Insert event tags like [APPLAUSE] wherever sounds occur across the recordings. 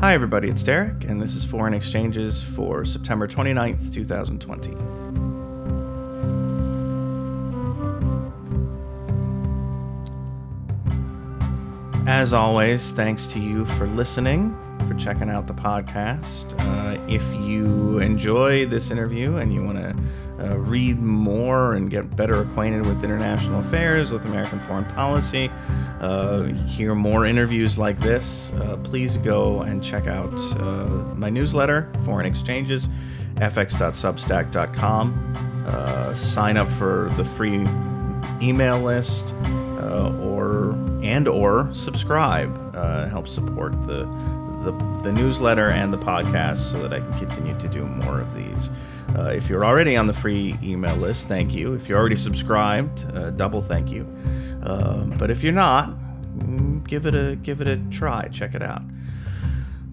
Hi, everybody, it's Derek, and this is Foreign Exchanges for September 29th, 2020. As always, thanks to you for listening, for checking out the podcast. Uh, if you enjoy this interview and you want to uh, read more and get better acquainted with international affairs, with American foreign policy, uh, hear more interviews like this, uh, please go and check out uh, my newsletter, Foreign Exchanges, fx.substack.com. Uh, sign up for the free email list uh, or and or subscribe. help support the the, the newsletter and the podcast so that I can continue to do more of these. Uh, if you're already on the free email list, thank you. If you're already subscribed, uh, double thank you. Uh, but if you're not, mm, give it a give it a try. Check it out.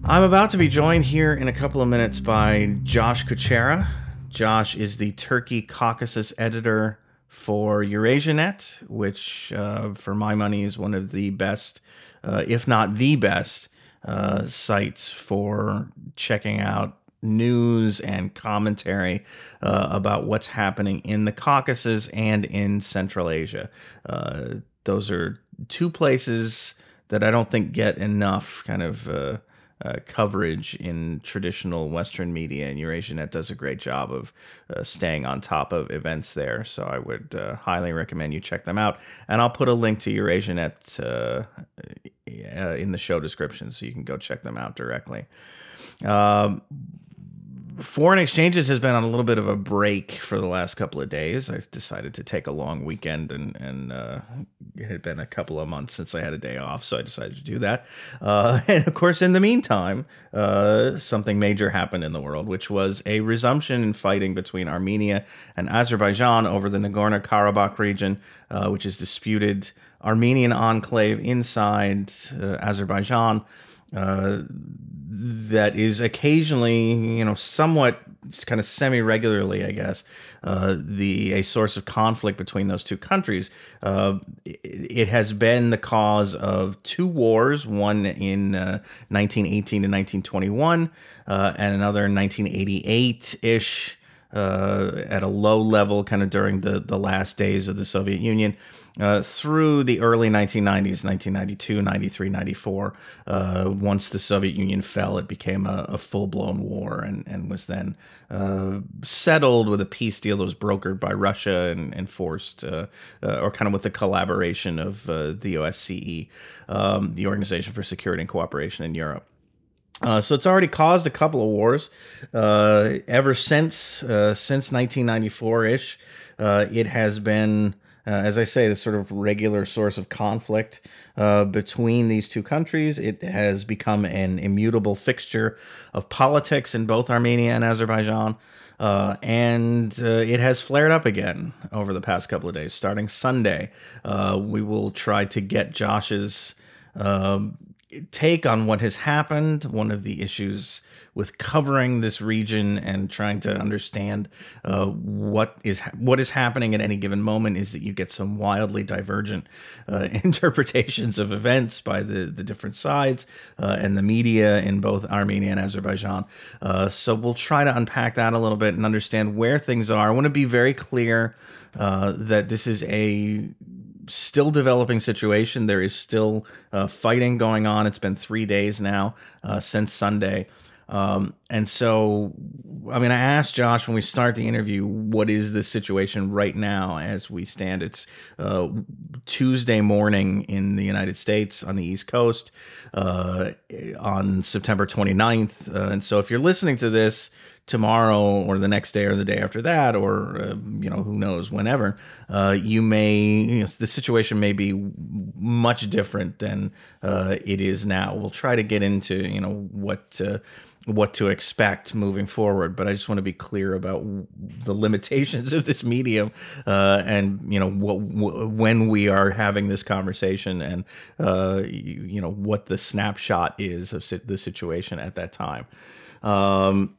I'm about to be joined here in a couple of minutes by Josh Kucera. Josh is the Turkey Caucasus editor for EurasiaNet, which, uh, for my money, is one of the best, uh, if not the best, uh, sites for checking out news and commentary uh, about what's happening in the Caucasus and in Central Asia. Uh, those are two places that I don't think get enough kind of uh, uh, coverage in traditional Western media, and EurasiaNet does a great job of uh, staying on top of events there. So I would uh, highly recommend you check them out. And I'll put a link to EurasiaNet uh, in the show description so you can go check them out directly. Um, foreign exchanges has been on a little bit of a break for the last couple of days. I've decided to take a long weekend, and and uh, it had been a couple of months since I had a day off, so I decided to do that. Uh, [LAUGHS] and of course, in the meantime, uh, something major happened in the world, which was a resumption in fighting between Armenia and Azerbaijan over the Nagorno Karabakh region, uh, which is disputed Armenian enclave inside uh, Azerbaijan uh, that is occasionally, you know, somewhat kind of semi regularly, I guess, uh, the a source of conflict between those two countries. Uh, it, has been the cause of two wars, one in 1918 uh, to 1921, uh, and another in 1988 ish. Uh, at a low level, kind of during the, the last days of the Soviet Union. Uh, through the early 1990s, 1992, 93, 94. Uh, once the Soviet Union fell, it became a, a full blown war and, and was then uh, settled with a peace deal that was brokered by Russia and, and forced, uh, uh, or kind of with the collaboration of the OSCE, um, the Organization for Security and Cooperation in Europe. Uh, so it's already caused a couple of wars uh, ever since uh, since 1994 ish. it has been uh, as I say, the sort of regular source of conflict uh, between these two countries. It has become an immutable fixture of politics in both Armenia and Azerbaijan. Uh, and uh, it has flared up again over the past couple of days. Starting Sunday, uh, we will try to get Josh's um, take on what has happened. One of the issues with covering this region and trying to understand uh, what is what is happening at any given moment is that you get some wildly divergent uh, [LAUGHS] interpretations of events by the the different sides uh, and the media in both Armenia and Azerbaijan. Uh, so we'll try to unpack that a little bit and understand where things are. I want to be very clear uh, that this is a still developing situation. There is still uh, fighting going on. It's been three days now uh, since Sunday. Um, and so, I mean, I asked Josh when we start the interview, what is the situation right now as we stand? It's uh, Tuesday morning in the United States on the East Coast uh, on September 29th. Uh, and so, if you're listening to this, tomorrow or the next day or the day after that or uh, you know who knows whenever uh, you may you know, the situation may be much different than uh, it is now we'll try to get into you know what uh, what to expect moving forward. But I just want to be clear about the limitations [LAUGHS] of this medium, uh, and you know what when we are having this conversation, and uh, you, you, know what the snapshot is of the situation at that time. Um,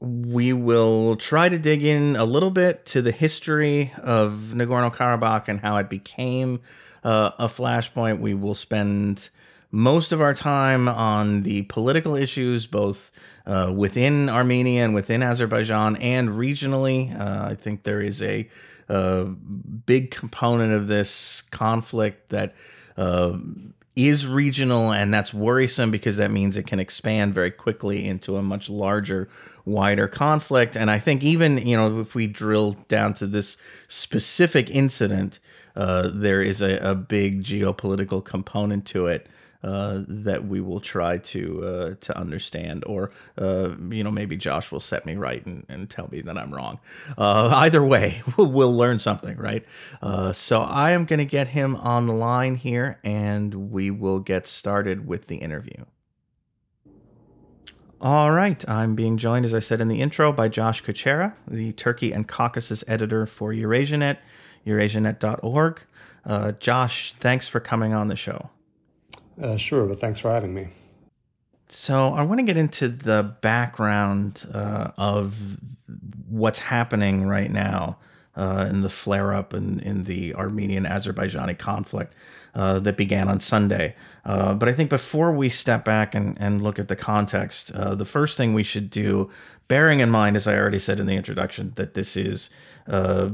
we will try to dig in a little bit to the history of Nagorno Karabakh and how it became uh, a flashpoint. We will spend most of our time on the political issues, both uh, within Armenia and within Azerbaijan and regionally. Uh, I think there is a, a, big component of this conflict that uh, is regional, and that's worrisome because that means it can expand very quickly into a much larger, wider conflict. And I think even you know if we drill down to this specific incident, uh, there is a, a big geopolitical component to it. Uh, that we will try to uh, to understand, or uh, you know maybe Josh will set me right and, and tell me that I'm wrong. Uh, either way, [LAUGHS] we'll, learn something, right? Uh, so I am going to get him on the line here, and we will get started with the interview. All right, I'm being joined, as I said in the intro, by Josh Kucera, the Turkey and Caucasus editor for EurasiaNet, EurasiaNet.org. Josh, thanks for coming on the show. Uh, sure, but thanks for having me. So, I want to get into the background uh, of what's happening right now uh, in the flare up in, in the Armenian Azerbaijani conflict uh, that began on Sunday. Uh, but I think before we step back and, and look at the context, uh, the first thing we should do, bearing in mind, as I already said in the introduction, that this is uh,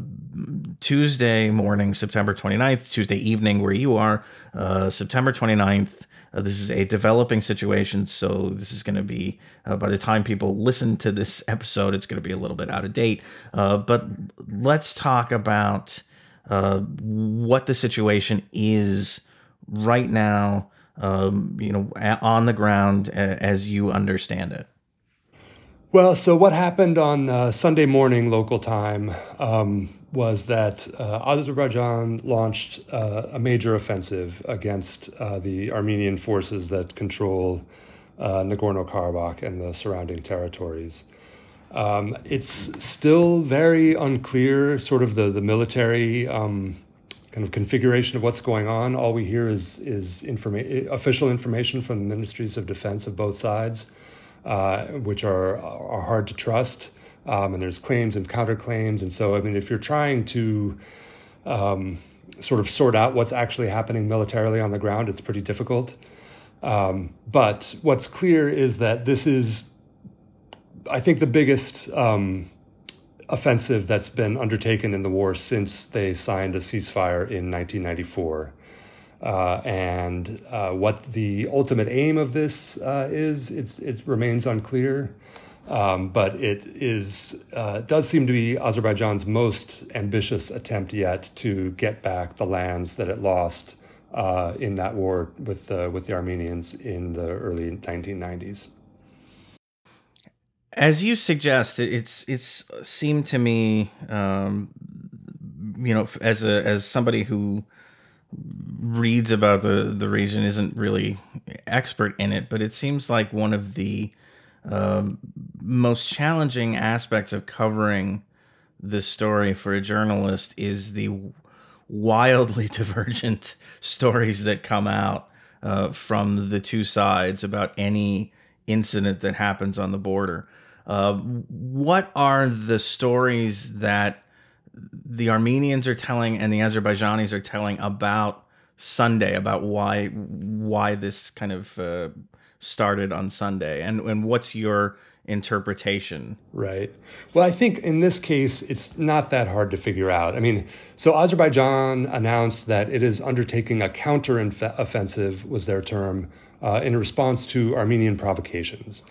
Tuesday morning, September 29th, Tuesday evening, where you are, uh, September 29th. Uh, this is a developing situation, so this is going to be, uh, by the time people listen to this episode, it's going to be a little bit out of date. Uh, but let's talk about uh, what the situation is right now, um, you know, on the ground as you understand it. Well, so what happened on uh, Sunday morning local time um, was that uh, Azerbaijan launched uh, a major offensive against uh, the Armenian forces that control uh, Nagorno Karabakh and the surrounding territories. Um, it's still very unclear, sort of the the military um, kind of configuration of what's going on. All we hear is is informa- official information from the ministries of defense of both sides uh, which are are hard to trust. Um, and there's claims and counterclaims, and so I mean, if you're trying to um, sort of sort out what's actually happening militarily on the ground, it's pretty difficult. Um, but what's clear is that this is, I think, the biggest um, offensive that's been undertaken in the war since they signed a ceasefire in 1994. Uh, and uh, what the ultimate aim of this uh, is, it remains unclear. Um, but it is uh, does seem to be Azerbaijan's most ambitious attempt yet to get back the lands that it lost uh, in that war with with the Armenians in the early 1990s. As you suggest, it's it's seemed to me, um, you know, as a as somebody who reads about the the region isn't really expert in it, but it seems like one of the um, most challenging aspects of covering this story for a journalist is the wildly [LAUGHS] divergent stories that come out uh, from the two sides about any incident that happens on the border. Uh, what are the stories that the Armenians are telling and the Azerbaijanis are telling about Sunday, about why why this kind of uh, started on Sunday, and and what's your interpretation? Right. Well, I think in this case, it's not that hard to figure out. I mean, so Azerbaijan announced that it is undertaking a counter offensive, was their term, uh, in response to Armenian provocations.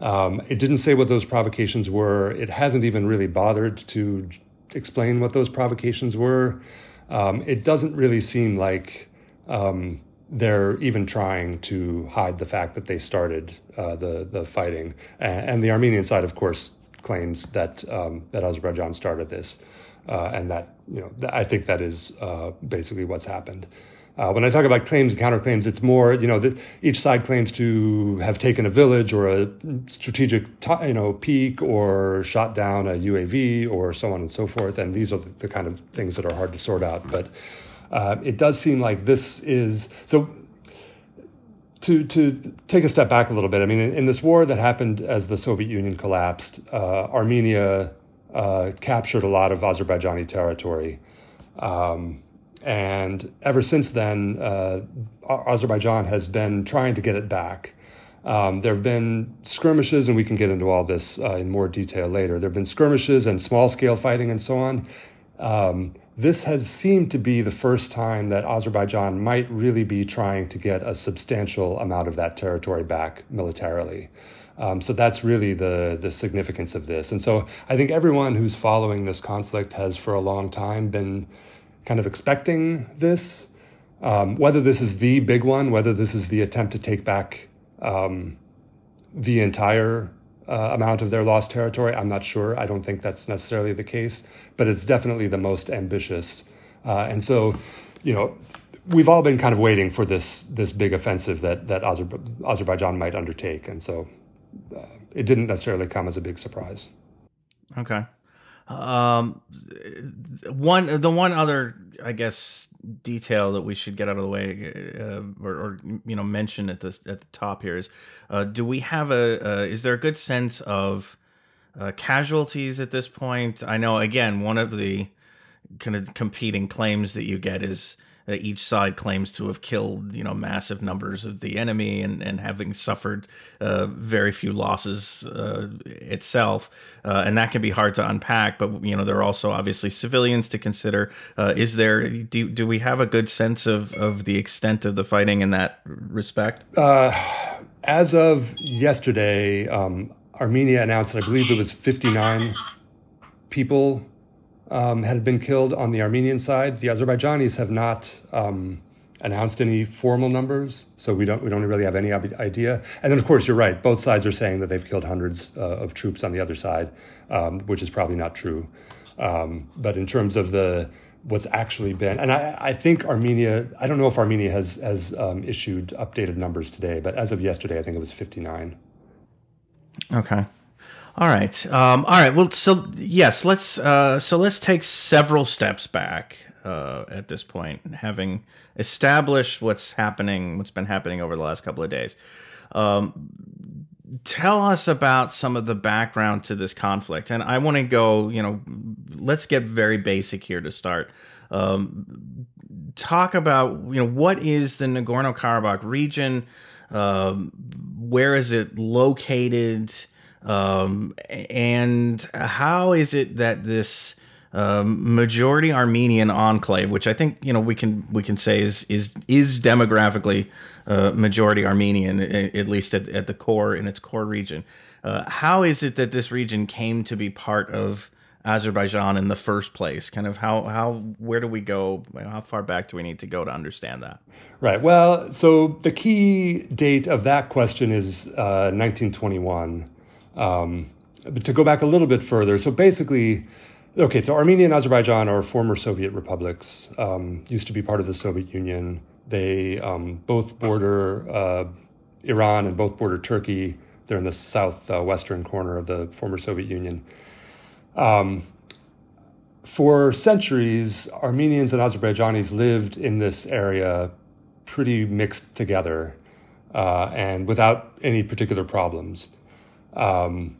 Um, it didn't say what those provocations were. It hasn't even really bothered to explain what those provocations were. Um, it doesn't really seem like um, they're even trying to hide the fact that they started uh, the the fighting. And, and, the Armenian side, of course, claims that um, that Azerbaijan started this, uh, and that you know I think that is uh, basically what's happened. Uh, when I talk about claims and counterclaims, it's more, you know, that each side claims to have taken a village or a strategic, t- you know, peak or shot down a UAV or so on and so forth. And these are the kind of things that are hard to sort out. But uh, it does seem like this is so. To to take a step back a little bit, I mean, in, in this war that happened as the Soviet Union collapsed, uh, Armenia uh, captured a lot of Azerbaijani territory. Um, and ever since then, uh, Azerbaijan has been trying to get it back. Um, there have been skirmishes, and we can get into all this uh, in more detail later. There have been skirmishes and small scale fighting and so on. Um, this has seemed to be the first time that Azerbaijan might really be trying to get a substantial amount of that territory back militarily. Um, so that's really the the significance of this. And so I think everyone who's following this conflict has for a long time been kind of expecting this. Um, whether this is the big one, whether this is the attempt to take back um, the entire uh, amount of their lost territory, I'm not sure. I don't think that's necessarily the case, but it's definitely the most ambitious. Uh, and so, you know, we've all been kind of waiting for this this big offensive that that Azer- Azerbaijan might undertake, and so uh, it didn't necessarily come as a big surprise. Okay. Um, one the one other I guess detail that we should get out of the way, uh, or, or, you know mention at the at the top here is, uh, do we have a uh, is there a good sense of uh, casualties at this point? I know again one of the kind of competing claims that you get is each side claims to have killed you know massive numbers of the enemy and and having suffered uh, very few losses uh, itself. Uh, and that can be hard to unpack but you know there are also obviously civilians to consider. Uh, is there do, do we have a good sense of of the extent of the fighting in that respect? Uh, as of yesterday um, Armenia announced I believe it was 59 people um, had been killed on the Armenian side. The Azerbaijanis have not um, announced any formal numbers, so we don't we don't really have any idea. And then, of course, you're right. Both sides are saying that they've killed hundreds uh, of troops on the other side, um, which is probably not true. Um, but in terms of the what's actually been, and I, I think Armenia, I don't know if Armenia has has um, issued updated numbers today, but as of yesterday, I think it was 59. Okay. All right. Um, all right. Well, so yes, let's uh, so let's take several steps back uh, at this point, having established what's happening, what's been happening over the last couple of days. Um, tell us about some of the background to this conflict, and I want to go. You know, let's get very basic here to start. Um, talk about you know what is the Nagorno Karabakh region? Um, where is it located? Um, and how is it that this um, majority Armenian enclave, which I think you know we can we can say is is is demographically uh, majority Armenian, at least at, at the core in its core region. Uh, how is it that this region came to be part of Azerbaijan in the first place? Kind of how how where do we go? How far back do we need to go to understand that? Right. Well, so the key date of that question is uh, 1921. Um, but to go back a little bit further, so basically, okay, so Armenia and Azerbaijan are former Soviet republics, um, used to be part of the Soviet Union. They um, both border uh, Iran and both border Turkey. They're in the southwestern uh, corner of the former Soviet Union. Um, for centuries, Armenians and Azerbaijanis lived in this area pretty mixed together uh, and without any particular problems. Um,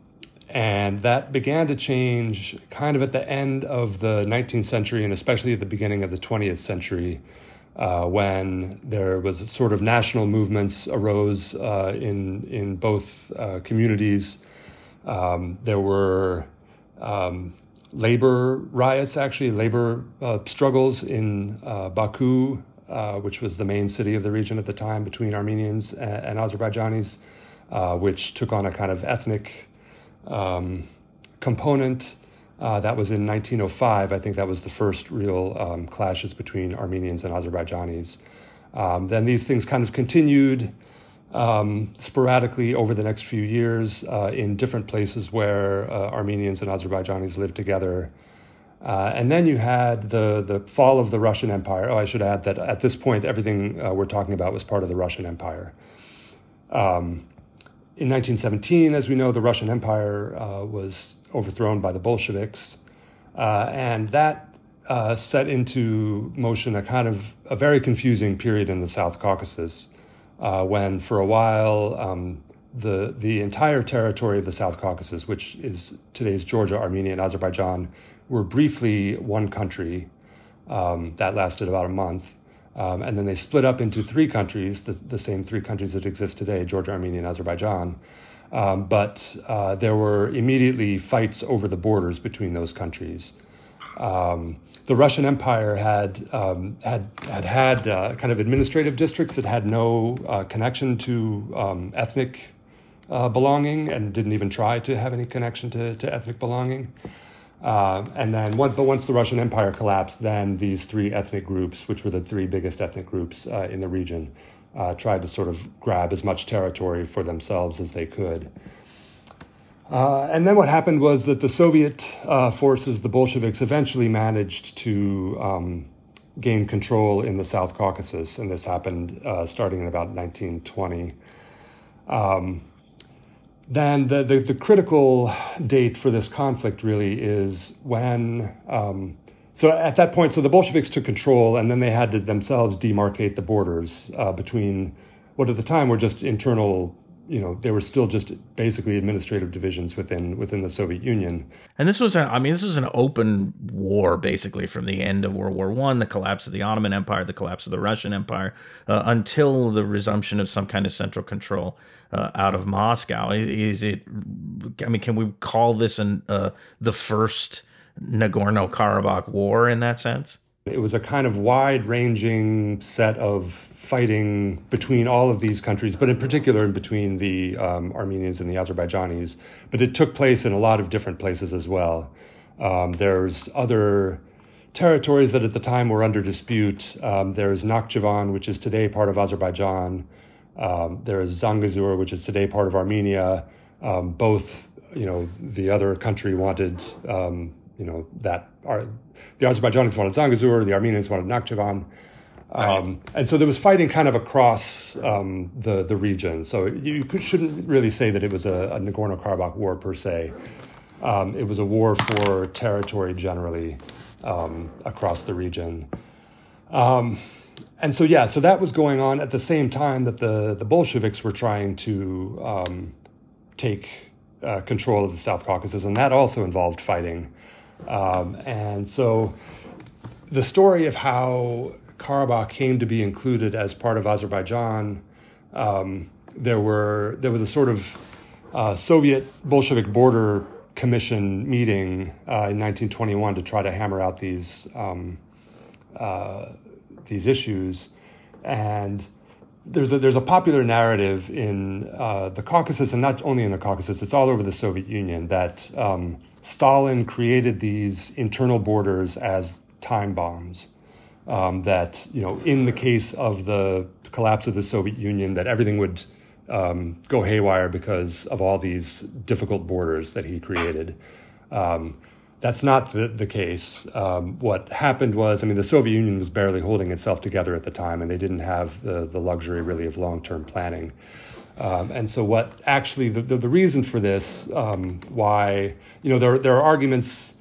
and that began to change kind of at the end of the 19th century and especially at the beginning of the 20th century uh, when there was sort of national movements arose uh, in, in both uh, communities. Um, there were um, labor riots, actually, labor uh, struggles in uh, Baku, uh, which was the main city of the region at the time between Armenians and, and Azerbaijanis uh, which took on a kind of ethnic um, component. Uh, that was in 1905. I think that was the first real um, clashes between Armenians and Azerbaijanis. Um, then these things kind of continued um, sporadically over the next few years uh, in different places where uh, Armenians and Azerbaijanis lived together. Uh, and then you had the, the fall of the Russian Empire. Oh, I should add that at this point, everything uh, we're talking about was part of the Russian Empire. Um, in 1917, as we know, the Russian Empire uh, was overthrown by the Bolsheviks, uh, and that uh, set into motion a kind of a very confusing period in the South Caucasus, uh, when for a while um, the the entire territory of the South Caucasus, which is today's Georgia, Armenia, and Azerbaijan, were briefly one country. Um, that lasted about a month. Um, and then they split up into three countries, the, the, same three countries that exist today Georgia, Armenia, and Azerbaijan. Um, but uh, there were immediately fights over the borders between those countries. Um, the Russian Empire had um, had had, had uh, kind of administrative districts that had no uh, connection to um, ethnic uh, belonging and didn't even try to have any connection to, to ethnic belonging. Uh, and then, but once the Russian Empire collapsed, then these three ethnic groups, which were the three biggest ethnic groups uh, in the region, uh, tried to sort of grab as much territory for themselves as they could. Uh, and then what happened was that the Soviet uh, forces, the Bolsheviks, eventually managed to um, gain control in the South Caucasus, and this happened uh, starting in about 1920. Um, then the, the, the, critical date for this conflict really is when. Um, so at that point, so the Bolsheviks took control, and then they had to themselves demarcate the borders uh, between what at the time were just internal you know they were still just basically administrative divisions within within the Soviet Union. And this was, a, I mean, this was an open war basically from the end of World War One, the collapse of the Ottoman Empire, the collapse of the Russian Empire, uh, until the resumption of some kind of central control uh, out of Moscow. Is it? I mean, can we call this an uh, the first Nagorno Karabakh war in that sense? It was a kind of wide ranging set of fighting between all of these countries, but in particular between the um, Armenians and the Azerbaijanis. But it took place in a lot of different places as well. Um, there's other territories that at the time were under dispute. Um, there's Nakhchivan, which is today part of Azerbaijan. Um, there's Zangezur, which is today part of Armenia. Um, both, you know, the other country wanted um, you know that are, the Azerbaijanis wanted Zangezur, the Armenians wanted Nakhchivan. Um, and so there was fighting kind of across um, the the region. So you could, shouldn't really say that it was a, a Nagorno Karabakh war per se. Um, it was a war for territory generally um, across the region. Um, and so yeah, so that was going on at the same time that the the Bolsheviks were trying to um, take uh, control of the South Caucasus, and that also involved fighting. Um, and so the story of how Karabakh came to be included as part of Azerbaijan, um, there were there was a sort of uh, Soviet Bolshevik border commission meeting uh, in 1921 to try to hammer out these um, uh, these issues, and there's a there's a popular narrative in uh, the Caucasus and not only in the Caucasus, it's all over the Soviet Union that um, Stalin created these internal borders as time bombs. Um, that you know, in the case of the collapse of the Soviet Union, that everything would um, go haywire because of all these difficult borders that he created. Um, that's not the, the case. Um, what happened was, I mean, the Soviet Union was barely holding itself together at the time, and they didn't have the, the luxury really of long term planning. Um, and so, what actually the, the, the reason for this, um, why you know there there are arguments.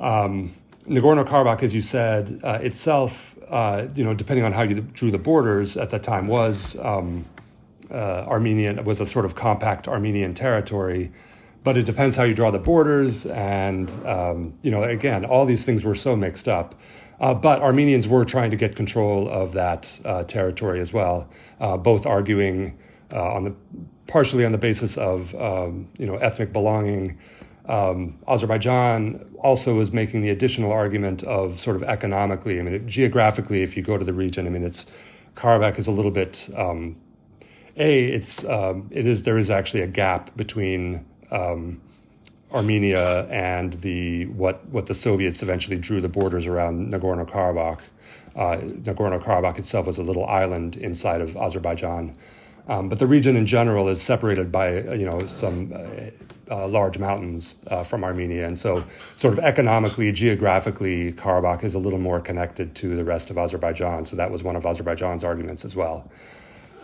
Um, Nagorno Karabakh, as you said, uh, itself, uh, you know, depending on how you drew the borders at that time, was um, uh, Armenian was a sort of compact Armenian territory. But it depends how you draw the borders, and um, you know, again, all these things were so mixed up. Uh, but Armenians were trying to get control of that uh, territory as well, uh, both arguing on the partially on the basis of um, you know ethnic belonging. Um, Azerbaijan also is making the additional argument of sort of economically. I mean, it, geographically, if you go to the region, I mean, it's Karabakh is a little bit. Um, a, it's um, it is there is actually a gap between um, Armenia and the what what the Soviets eventually drew the borders around Nagorno Karabakh. Uh, Nagorno Karabakh itself was a little island inside of Azerbaijan. Um, but the region in general is separated by uh, you know some uh, uh, large mountains uh, from Armenia, and so sort of economically, geographically, Karabakh is a little more connected to the rest of Azerbaijan. So that was one of Azerbaijan's arguments as well.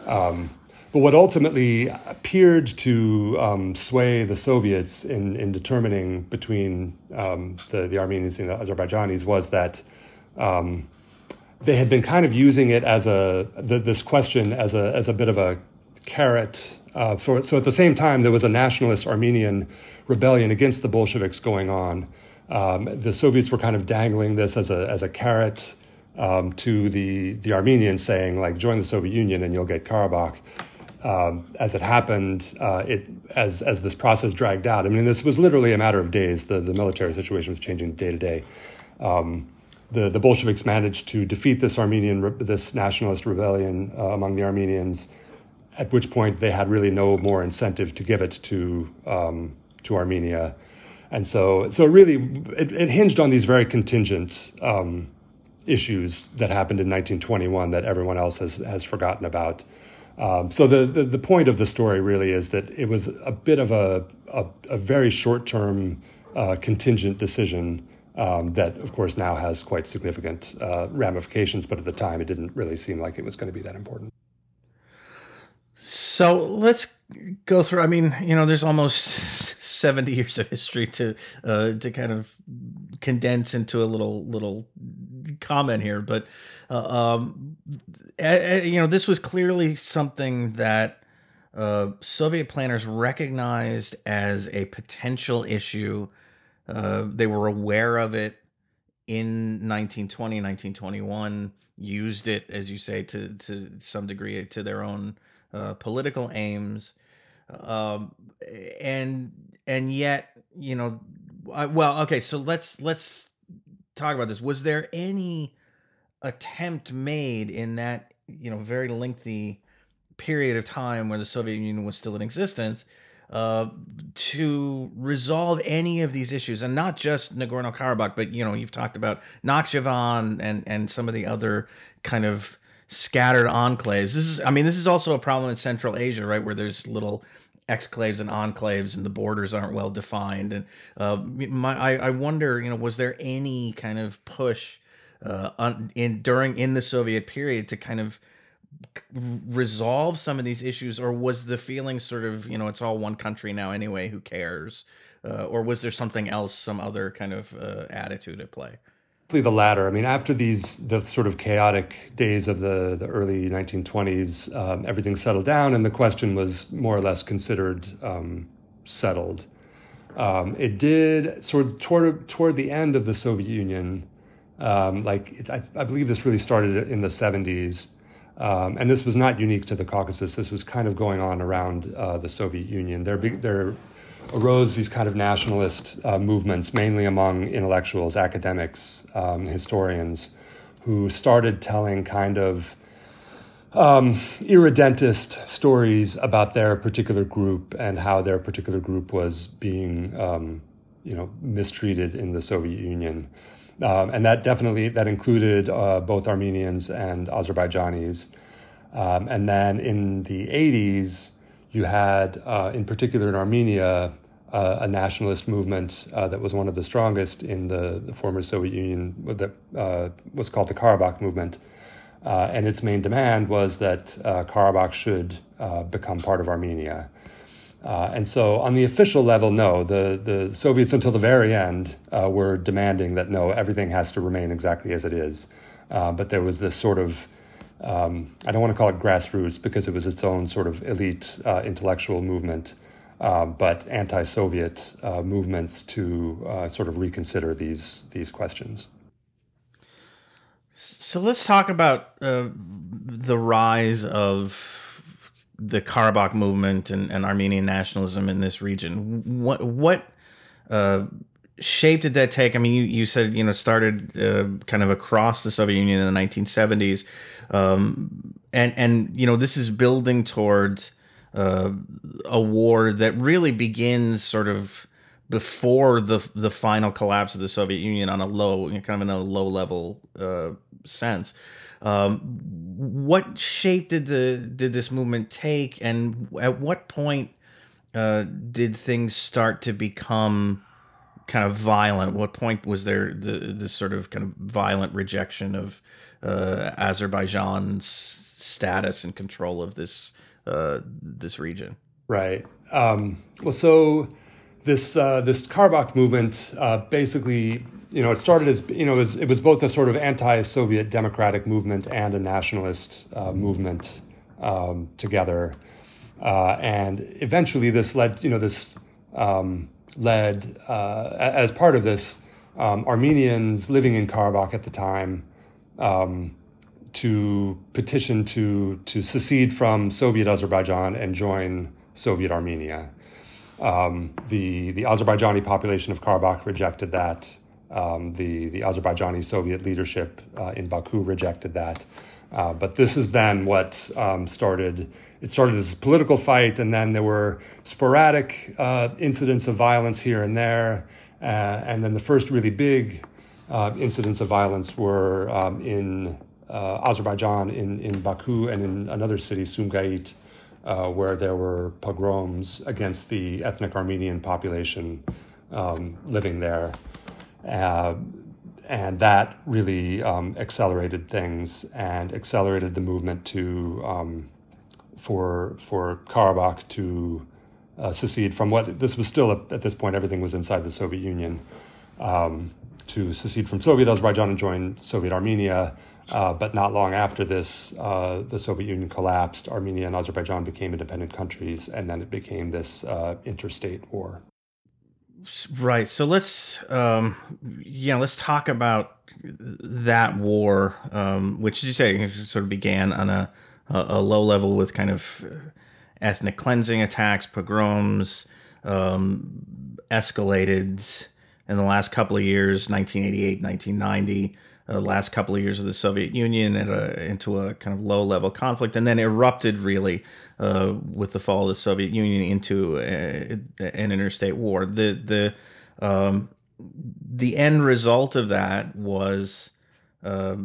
Um, but what ultimately appeared to um, sway the Soviets in, in determining between um, the, the Armenians and the Azerbaijanis was that um, they had been kind of using it as a the, this question as a as a bit of a carrot. Uh, for, so at the same time, there was a nationalist Armenian rebellion against the Bolsheviks going on. Um, the Soviets were kind of dangling this as a as a carrot um, to the the Armenians, saying like, join the Soviet Union and you'll get Karabakh. Um, as it happened, uh, it as as this process dragged out. I mean, this was literally a matter of days. The the military situation was changing day to day. Um, the the Bolsheviks managed to defeat this Armenian this nationalist rebellion uh, among the Armenians. At which point they had really no more incentive to give it to um, to Armenia, and so so really it, it hinged on these very contingent um, issues that happened in 1921 that everyone else has has forgotten about. Um, so the, the, the point of the story really is that it was a bit of a a, a very short term uh, contingent decision um, that, of course, now has quite significant uh, ramifications. But at the time, it didn't really seem like it was going to be that important. So let's go through. I mean, you know, there's almost [LAUGHS] 70 years of history to uh, to kind of condense into a little little comment here, but uh, um, you know, this was clearly something that uh, Soviet planners recognized as a potential issue uh, they were aware of it in 1920, 1921, used it, as you say, to, to some degree to their own uh, political aims. Um, and and yet, you know, I, well, okay, so let's let's talk about this. Was there any attempt made in that you know very lengthy period of time where the Soviet Union was still in existence uh, to resolve any of these issues, and not just Nagorno Karabakh, but you know you've talked about Nakhchivan and and some of the other kind of scattered enclaves. This is, I mean, this is also a problem in Central Asia, right, where there's little exclaves and enclaves, and the borders aren't well defined. And uh, my, I, I wonder, you know, was there any kind of push uh, in during in the Soviet period to kind of resolve some of these issues or was the feeling sort of you know it's all one country now anyway who cares? Uh, or was there something else some other kind of uh, attitude at play? The latter. I mean after these the sort of chaotic days of the, the early 1920s um, everything settled down and the question was more or less considered um, settled. Um, it did sort of toward, toward the end of the soviet union um, like it, I, I believe this really started in the 70s um, and this was not unique to the Caucasus. This was kind of going on around uh, the Soviet Union. There, there arose these kind of nationalist uh, movements, mainly among intellectuals, academics, um, historians, who started telling kind of um, irredentist stories about their particular group and how their particular group was being, um, you know, mistreated in the Soviet Union. Um, and that definitely that included uh, both Armenians and Azerbaijanis. Um, and then in the 80s, you had, uh, in particular in Armenia, uh, a nationalist movement uh, that was one of the strongest in the, the former Soviet Union that uh, was called the Karabakh movement. Uh, and its main demand was that Karabakh should become part of Armenia. Uh, and so, on the official level, no, the, the Soviets until the very end uh, were demanding that no, everything has to remain exactly as it is. Uh, but there was this sort of, um, I don't want to call it grassroots because it was its own sort of elite uh, intellectual movement, uh, but anti Soviet uh, movements to sort of reconsider these, these questions. So let's talk about the rise of the Karabakh movement and, and Armenian nationalism in this region. What what uh, shape did that take? I mean, you, you said you know started uh, kind of across the Soviet Union in the 1970s, um, and and you know this is building towards uh, a war that really begins sort of before the the final collapse of the Soviet Union on a low, kind of in a low level uh, sense. Um, what shape did the did this movement take, and at what point uh, did things start to become kind of violent? What point was there the this sort of kind of violent rejection of uh, Azerbaijan's status and control of this uh, this region? Right. Um, well, so this uh, this Karabakh movement uh, basically you know, it started as you know, it was, it was both a sort of anti-Soviet democratic movement and a nationalist uh, movement um, together, uh, and eventually this led, you know, this um, led uh, as part of this. um, Armenians living in Karabakh at the time um, to petition to to secede from Soviet Azerbaijan and join Soviet Armenia. Um, the the Azerbaijani population of Karabakh rejected that. Um, the the Azerbaijani Soviet leadership uh, in Baku rejected that. Uh, but this is then what um, started. It started as a political fight, and then there were sporadic uh, incidents of violence here and there. Uh, and then the first really big uh, incidents of violence were um, in uh, Azerbaijan, in, in Baku, and in another city, Sumgait, where there were pogroms against the ethnic Armenian population um, living there and that really um, accelerated things and accelerated the movement to um, for for Karabakh to uh, secede from what this was still a, at this point everything was inside the Soviet Union um, to secede from Soviet Azerbaijan and join Soviet Armenia. Uh, but not long after this, uh, the Soviet Union collapsed. Armenia and Azerbaijan became independent countries, and then it became this uh, interstate war. Right. So let's, um, yeah, let's talk about that war, um, which, you say, sort of began on a, a, low level with kind of ethnic cleansing attacks, pogroms, um, escalated in the last couple of years, 1988, 1990 uh, last couple of years of the Soviet Union a, into a kind of low level conflict, and then erupted really uh, with the fall of the Soviet Union into a, an interstate war. The the um, the end result of that was. Uh,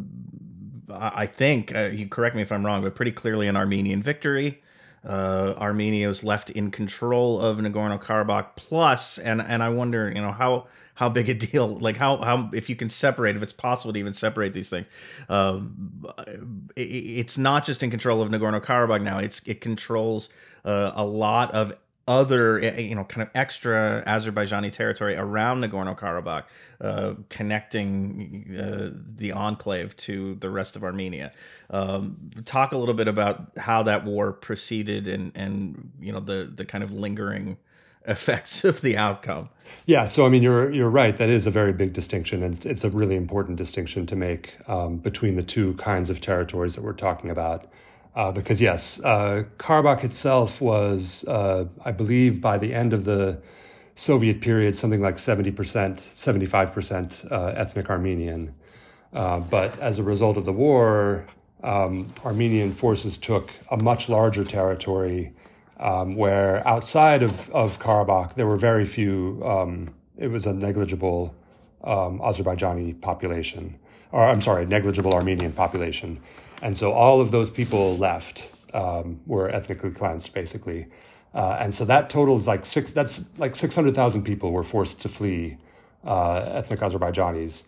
I think uh, you correct me if I'm wrong, but pretty clearly an Armenian victory. Uh, Armenia was left in control of Nagorno Karabakh. Plus, and and I wonder, you know, how how big a [LAUGHS] deal like how how if you can separate if it's possible to even separate these things um, it, it's not just in control of nagorno-karabakh now it's it controls uh, a lot of other eh, eh, you know kind of extra azerbaijani territory around nagorno-karabakh uh, connecting uh, the enclave to the rest of armenia um, talk a little bit about how that war proceeded and and you know the the kind of lingering [LAUGHS] effects of the outcome. Yeah, so I mean, you're you're right. That is a very big distinction, and it's a really important distinction to make um, between the two kinds of territories that we're talking about. Uh, because yes, uh, Karabakh itself was, uh, I believe, by the end of the Soviet period, something like seventy percent, seventy-five percent uh, ethnic Armenian. Uh, but as a result of the war, um, Armenian forces took a much larger territory um, where outside of, of Karabakh, there were very few, um, it was a negligible um, Azerbaijani population, or I'm sorry, negligible Armenian population. And so all of those people left, um, were ethnically cleansed, basically. Uh, and so that totals like six, that's like 600,000 people were forced to flee uh, ethnic Azerbaijanis.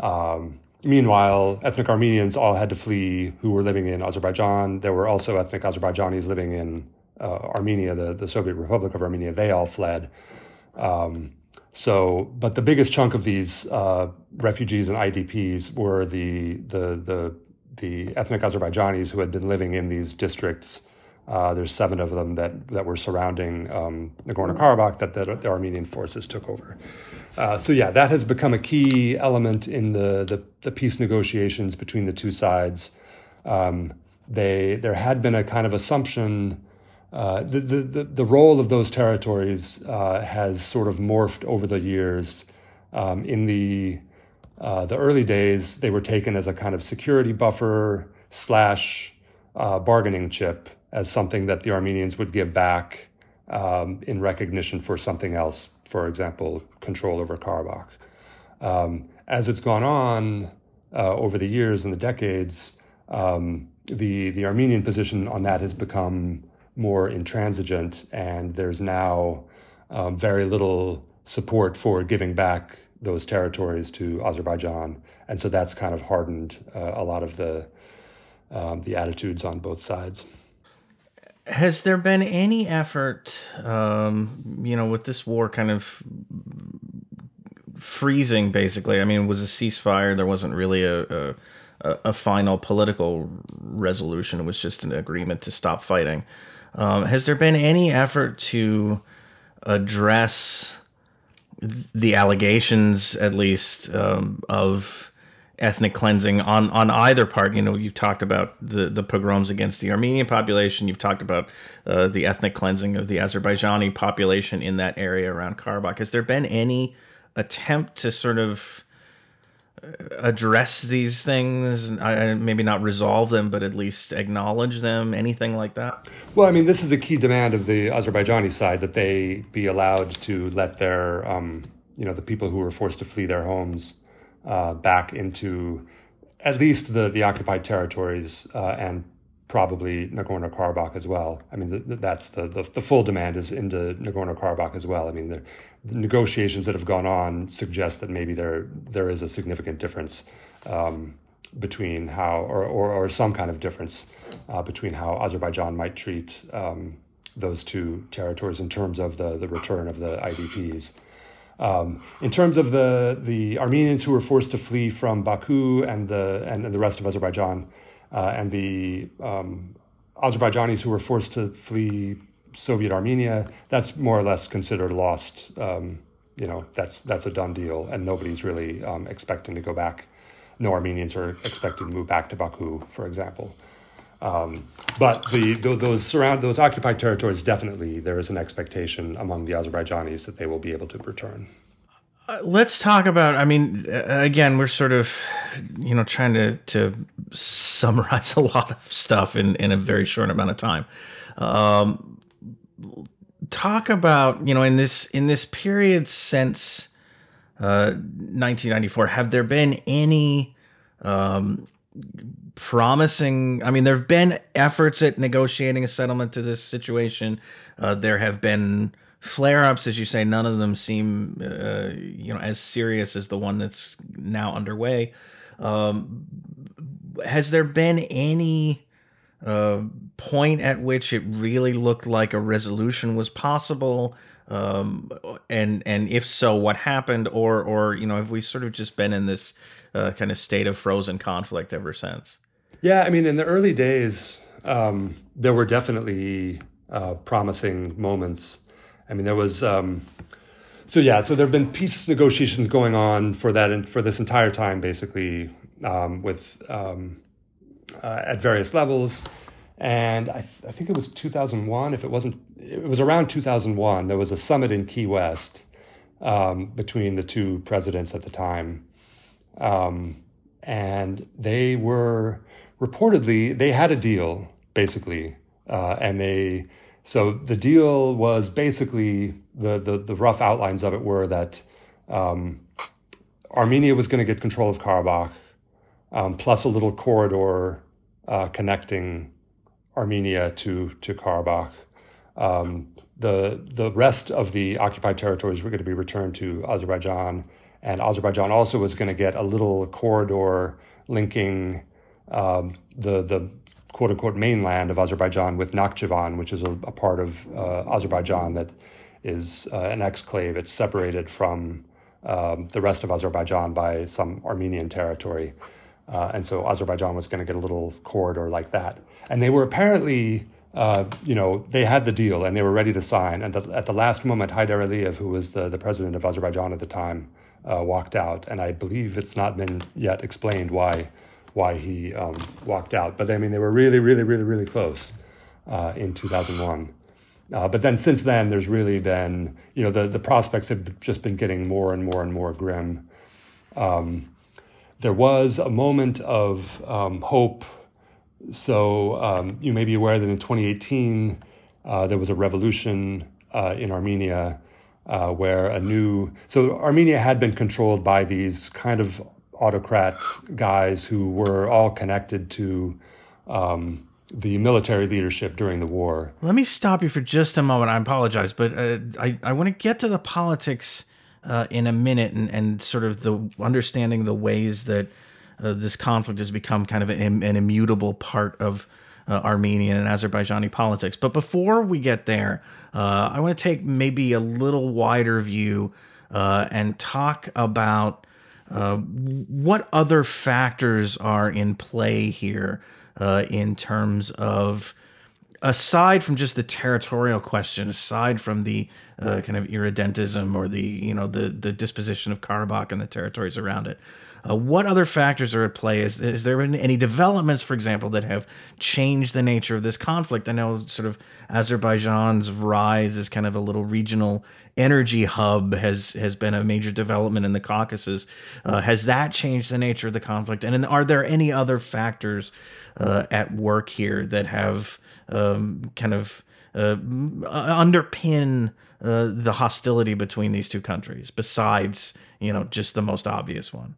Um, meanwhile, ethnic Armenians all had to flee who were living in Azerbaijan. There were also ethnic Azerbaijanis living in uh, Armenia, the, the Soviet Republic of Armenia, they all fled. Um, so, but the biggest chunk of these uh, refugees and IDPs were the, the, the, the ethnic Azerbaijanis who had been living in these districts. Uh, there's seven of them that, that were surrounding um, Nagorno Karabakh that the, the, Armenian forces took over. Uh, so, yeah, that has become a key element in the, the, the peace negotiations between the two sides. Um, they, there had been a kind of assumption uh, the, the, the role of those territories uh, has sort of morphed over the years. Um, in the uh, the early days, they were taken as a kind of security buffer slash uh, bargaining chip, as something that the Armenians would give back um, in recognition for something else. For example, control over Karabakh. Um, as it's gone on uh, over the years and the decades, um, the the Armenian position on that has become more intransigent, and there's now um, very little support for giving back those territories to Azerbaijan, and so that's kind of hardened uh, a lot of the um, the attitudes on both sides. Has there been any effort, um, you know, with this war kind of freezing? Basically, I mean, it was a ceasefire. There wasn't really a, a a final political resolution. It was just an agreement to stop fighting. Um, has there been any effort to address the allegations, at least, um, of ethnic cleansing on on either part. You know, you've talked about the the pogroms against the Armenian population. You've talked about uh, the ethnic cleansing of the Azerbaijani population in that area around Karabakh. Has there been any attempt to sort of address these things maybe not resolve them but at least acknowledge them anything like that well i mean this is a key demand of the azerbaijani side that they be allowed to let their um, you know the people who were forced to flee their homes uh, back into at least the, the occupied territories uh, and probably Nagorno Karabakh as well. I mean, that's the, the, the full demand is into Nagorno Karabakh as well. I mean, negotiations that have gone on suggest that maybe there there is a significant difference um, between how, or, or, or, some kind of difference uh, between how Azerbaijan might treat um, those two territories in terms of the, the return of the IDPs. Um, in terms of the the Armenians who were forced to flee from Baku and the and the rest of Azerbaijan, uh, and the um, Azerbaijanis who were forced to flee Soviet Armenia, that's more or less considered lost. Um, you know, that's that's a done deal, and nobody's really um, expecting to go back. No Armenians are expected to move back to Baku, for example. Um, but the, those surround those occupied territories definitely there is an expectation among the Azerbaijanis that they will be able to return. Uh, let's talk about. I mean, uh, again, we're sort of, you know, trying to to summarize [LAUGHS] a lot of stuff in in a very short amount of time. Um, talk about you know in this in this period since uh, 1994. Have there been any um, promising. I mean, there have been efforts at negotiating a settlement to this situation. Uh, there have been flare-ups, as you say. None of them seem, uh, you know, as serious as the one that's now underway. Um, has there been any uh, point at which it really looked like a resolution was possible? Um, and and if so, what happened? Or or you know, have we sort of just been in this uh, kind of state of frozen conflict ever since? Yeah, I mean, in the early days, um, there were definitely uh, promising moments. I mean, there was. Um, so yeah, so there have been peace negotiations going on for that and for this entire time, basically, um, with um, uh, at various levels. And I, th- I, think it was 2001. If it wasn't, it was around 2001. There was a summit in Key West um, between the two presidents at the time, um, and they were reportedly they had a deal basically, uh, and they so the deal was basically the the, the rough outlines of it were that um, Armenia was going to get control of Karabakh, um, plus a little corridor uh, connecting Armenia to to Karabakh. Um, the the rest of the occupied territories were going to be returned to Azerbaijan, and Azerbaijan also was going to get a little corridor linking um, the the quote unquote mainland of Azerbaijan with Nakhchivan, which is a, a part of uh, Azerbaijan that is uh, an exclave. It's separated from um, the rest of Azerbaijan by some Armenian territory. Uh, and so Azerbaijan was going to get a little corridor like that. And they were apparently, uh, you know, they had the deal and they were ready to sign. And the, at the last moment, Haidar Aliyev, who was the, the president of Azerbaijan at the time, uh, walked out. And I believe it's not been yet explained why why he um, walked out. But I mean, they were really, really, really, really close uh, in 2001. Uh, but then since then, there's really been, you know, the, the prospects have just been getting more and more and more grim. Um, there was a moment of um, hope. So um, you may be aware that in 2018, uh, there was a revolution uh, in Armenia uh, where a new, so Armenia had been controlled by these kind of autocrat guys who were all connected to um, the military leadership during the war. Let me stop you for just a moment. I apologize, but uh, I, I want to get to the politics uh, in a minute and, and sort of the understanding the ways that uh, this conflict has become kind of an, an immutable part of uh, Armenian and Azerbaijani politics. But before we get there, uh, I want to take maybe a little wider view uh, and talk about uh, what other factors are in play here in terms of aside from just the territorial question, aside from the uh, kind of irredentism or the you know the the disposition of Karabakh and the territories around it, uh, what other factors are at play? Is, is there been any developments, for example, that have changed the nature of this conflict? I know sort of Azerbaijan's rise as kind of a little regional energy hub has has been a major development in the Caucasus. Uh, has that changed the nature of the conflict? And are there any other factors uh, at work here that have um, kind of uh, underpin uh, the hostility between these two countries, besides you know just the most obvious one?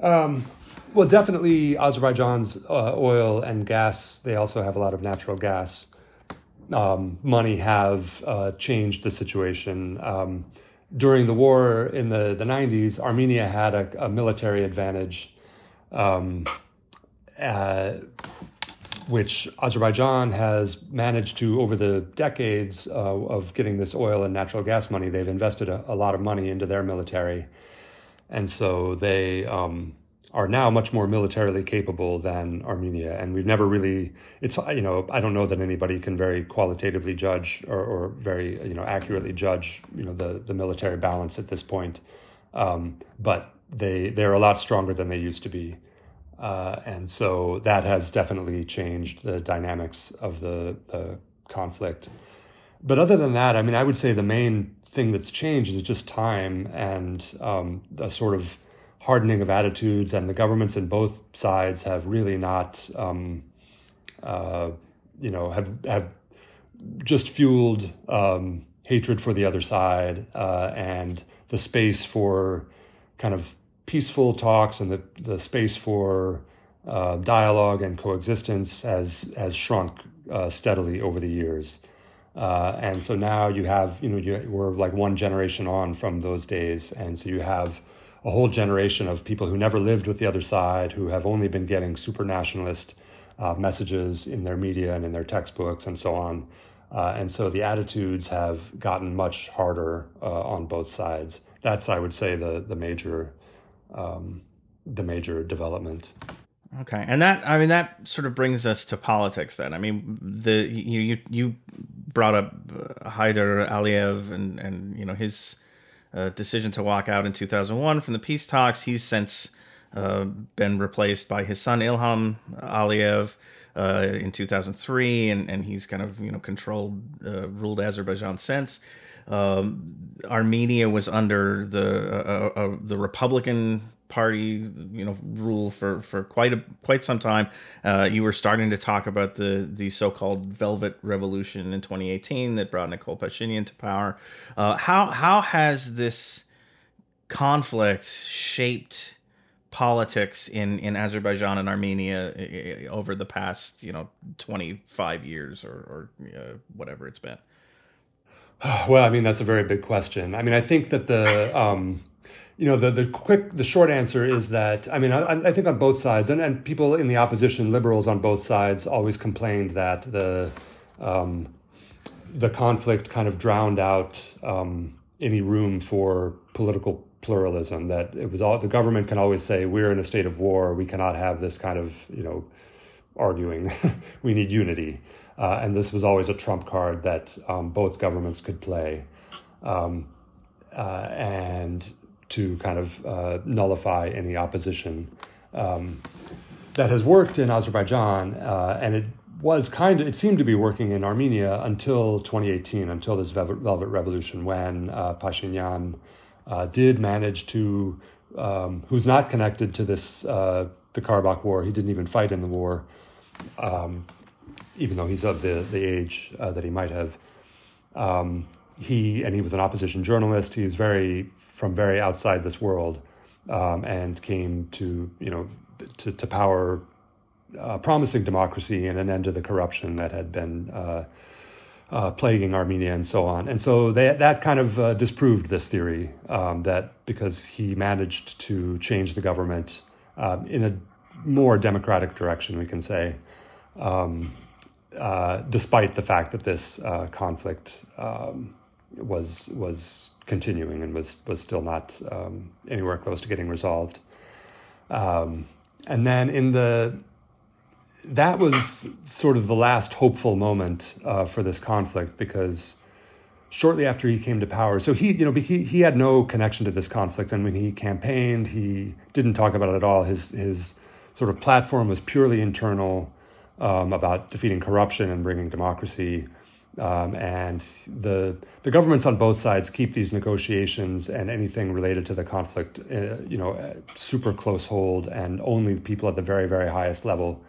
Um, well, definitely Azerbaijan's uh, oil and gas. They also have a lot of natural gas. Um, money have uh, changed the situation. Um, during the war in the, the 90s, Armenia had a, a military advantage, um, uh, which Azerbaijan has managed to, over the decades uh, of getting this oil and natural gas money, they've invested a, a lot of money into their military and so they um, are now much more militarily capable than Armenia. And we've never really, it's, you know, I don't know that anybody can very qualitatively judge or, or very, you know, accurately judge, you know, the, the military balance at this point. Um, but they, they're a lot stronger than they used to be. Uh, and so that has definitely changed the dynamics of the, the conflict. But other than that, I mean, I would say the main thing that's changed is just time and um, a sort of hardening of attitudes, and the governments in both sides have really not, um, uh, you know, have have just fueled um, hatred for the other side uh, and the space for kind of peaceful talks and the the space for uh, dialogue and coexistence has has shrunk uh, steadily over the years. Uh, and so now you have, you know, you, we're like one generation on from those days. And so you have a whole generation of people who never lived with the other side, who have only been getting super nationalist uh, messages in their media and in their textbooks and so on. Uh, and so the attitudes have gotten much harder uh, on both sides. That's, I would say, the the major um, the major development. Okay, and that I mean that sort of brings us to politics. Then I mean the you you you brought up uh, Haider Aliyev and and you know his uh, decision to walk out in 2001 from the peace talks. He's since uh, been replaced by his son Ilham Aliyev uh, in 2003, and and he's kind of you know controlled uh, ruled Azerbaijan since. Um, Armenia was under the uh, the Republican party you know rule for for quite a quite some time. Uh, you were starting to talk about the the so-called velvet revolution in 2018 that brought Nikol Pashinyan to power. Uh, how how has this conflict shaped politics in in Azerbaijan and Armenia over the past you know 25 years or or uh, whatever it's been [SIGHS] well i mean that's a very big question i mean i think that the um you know, the, the quick, the short answer is that, I mean, I, I think on both sides, and, and people in the opposition, liberals on both sides, always complained that the, um, the conflict kind of drowned out um, any room for political pluralism. That it was all the government can always say we're in a state of war. We cannot have this kind of you know arguing. [LAUGHS] we need unity, uh, and this was always a trump card that um, both governments could play. Um, uh, and to kind of uh, nullify any opposition. Um, that has worked in Azerbaijan, uh, and it was kind of, it seemed to be working in Armenia until 2018, until this Velvet, Revolution, when uh, Pashinyan uh, did manage to, um, who's not connected to this, the Karabakh War, he didn't even fight in the war, um, even though he's of the, the age uh, that he might have. Um, he and he was an opposition journalist. He was very from very outside this world, um, and came to you know to, to power, uh, promising democracy and an end to the corruption that had been. Uh, uh, plaguing Armenia and so on. And so they, that kind of uh, disproved this theory um, that because he managed to change the government um, in a more democratic direction, we can say, um, uh, despite the fact that this uh, conflict um, was was continuing and was was still not um, anywhere close to getting resolved. Um, and then in the that was sort of the last hopeful moment uh, for this conflict because shortly after he came to power, so he, you know, he, he had no connection to this conflict. And when he campaigned, he didn't talk about it at all. His, his sort of platform was purely internal um, about defeating corruption and bringing democracy. Um, and the the governments on both sides keep these negotiations and anything related to the conflict, uh, you know, super close hold, and only people at the very very highest level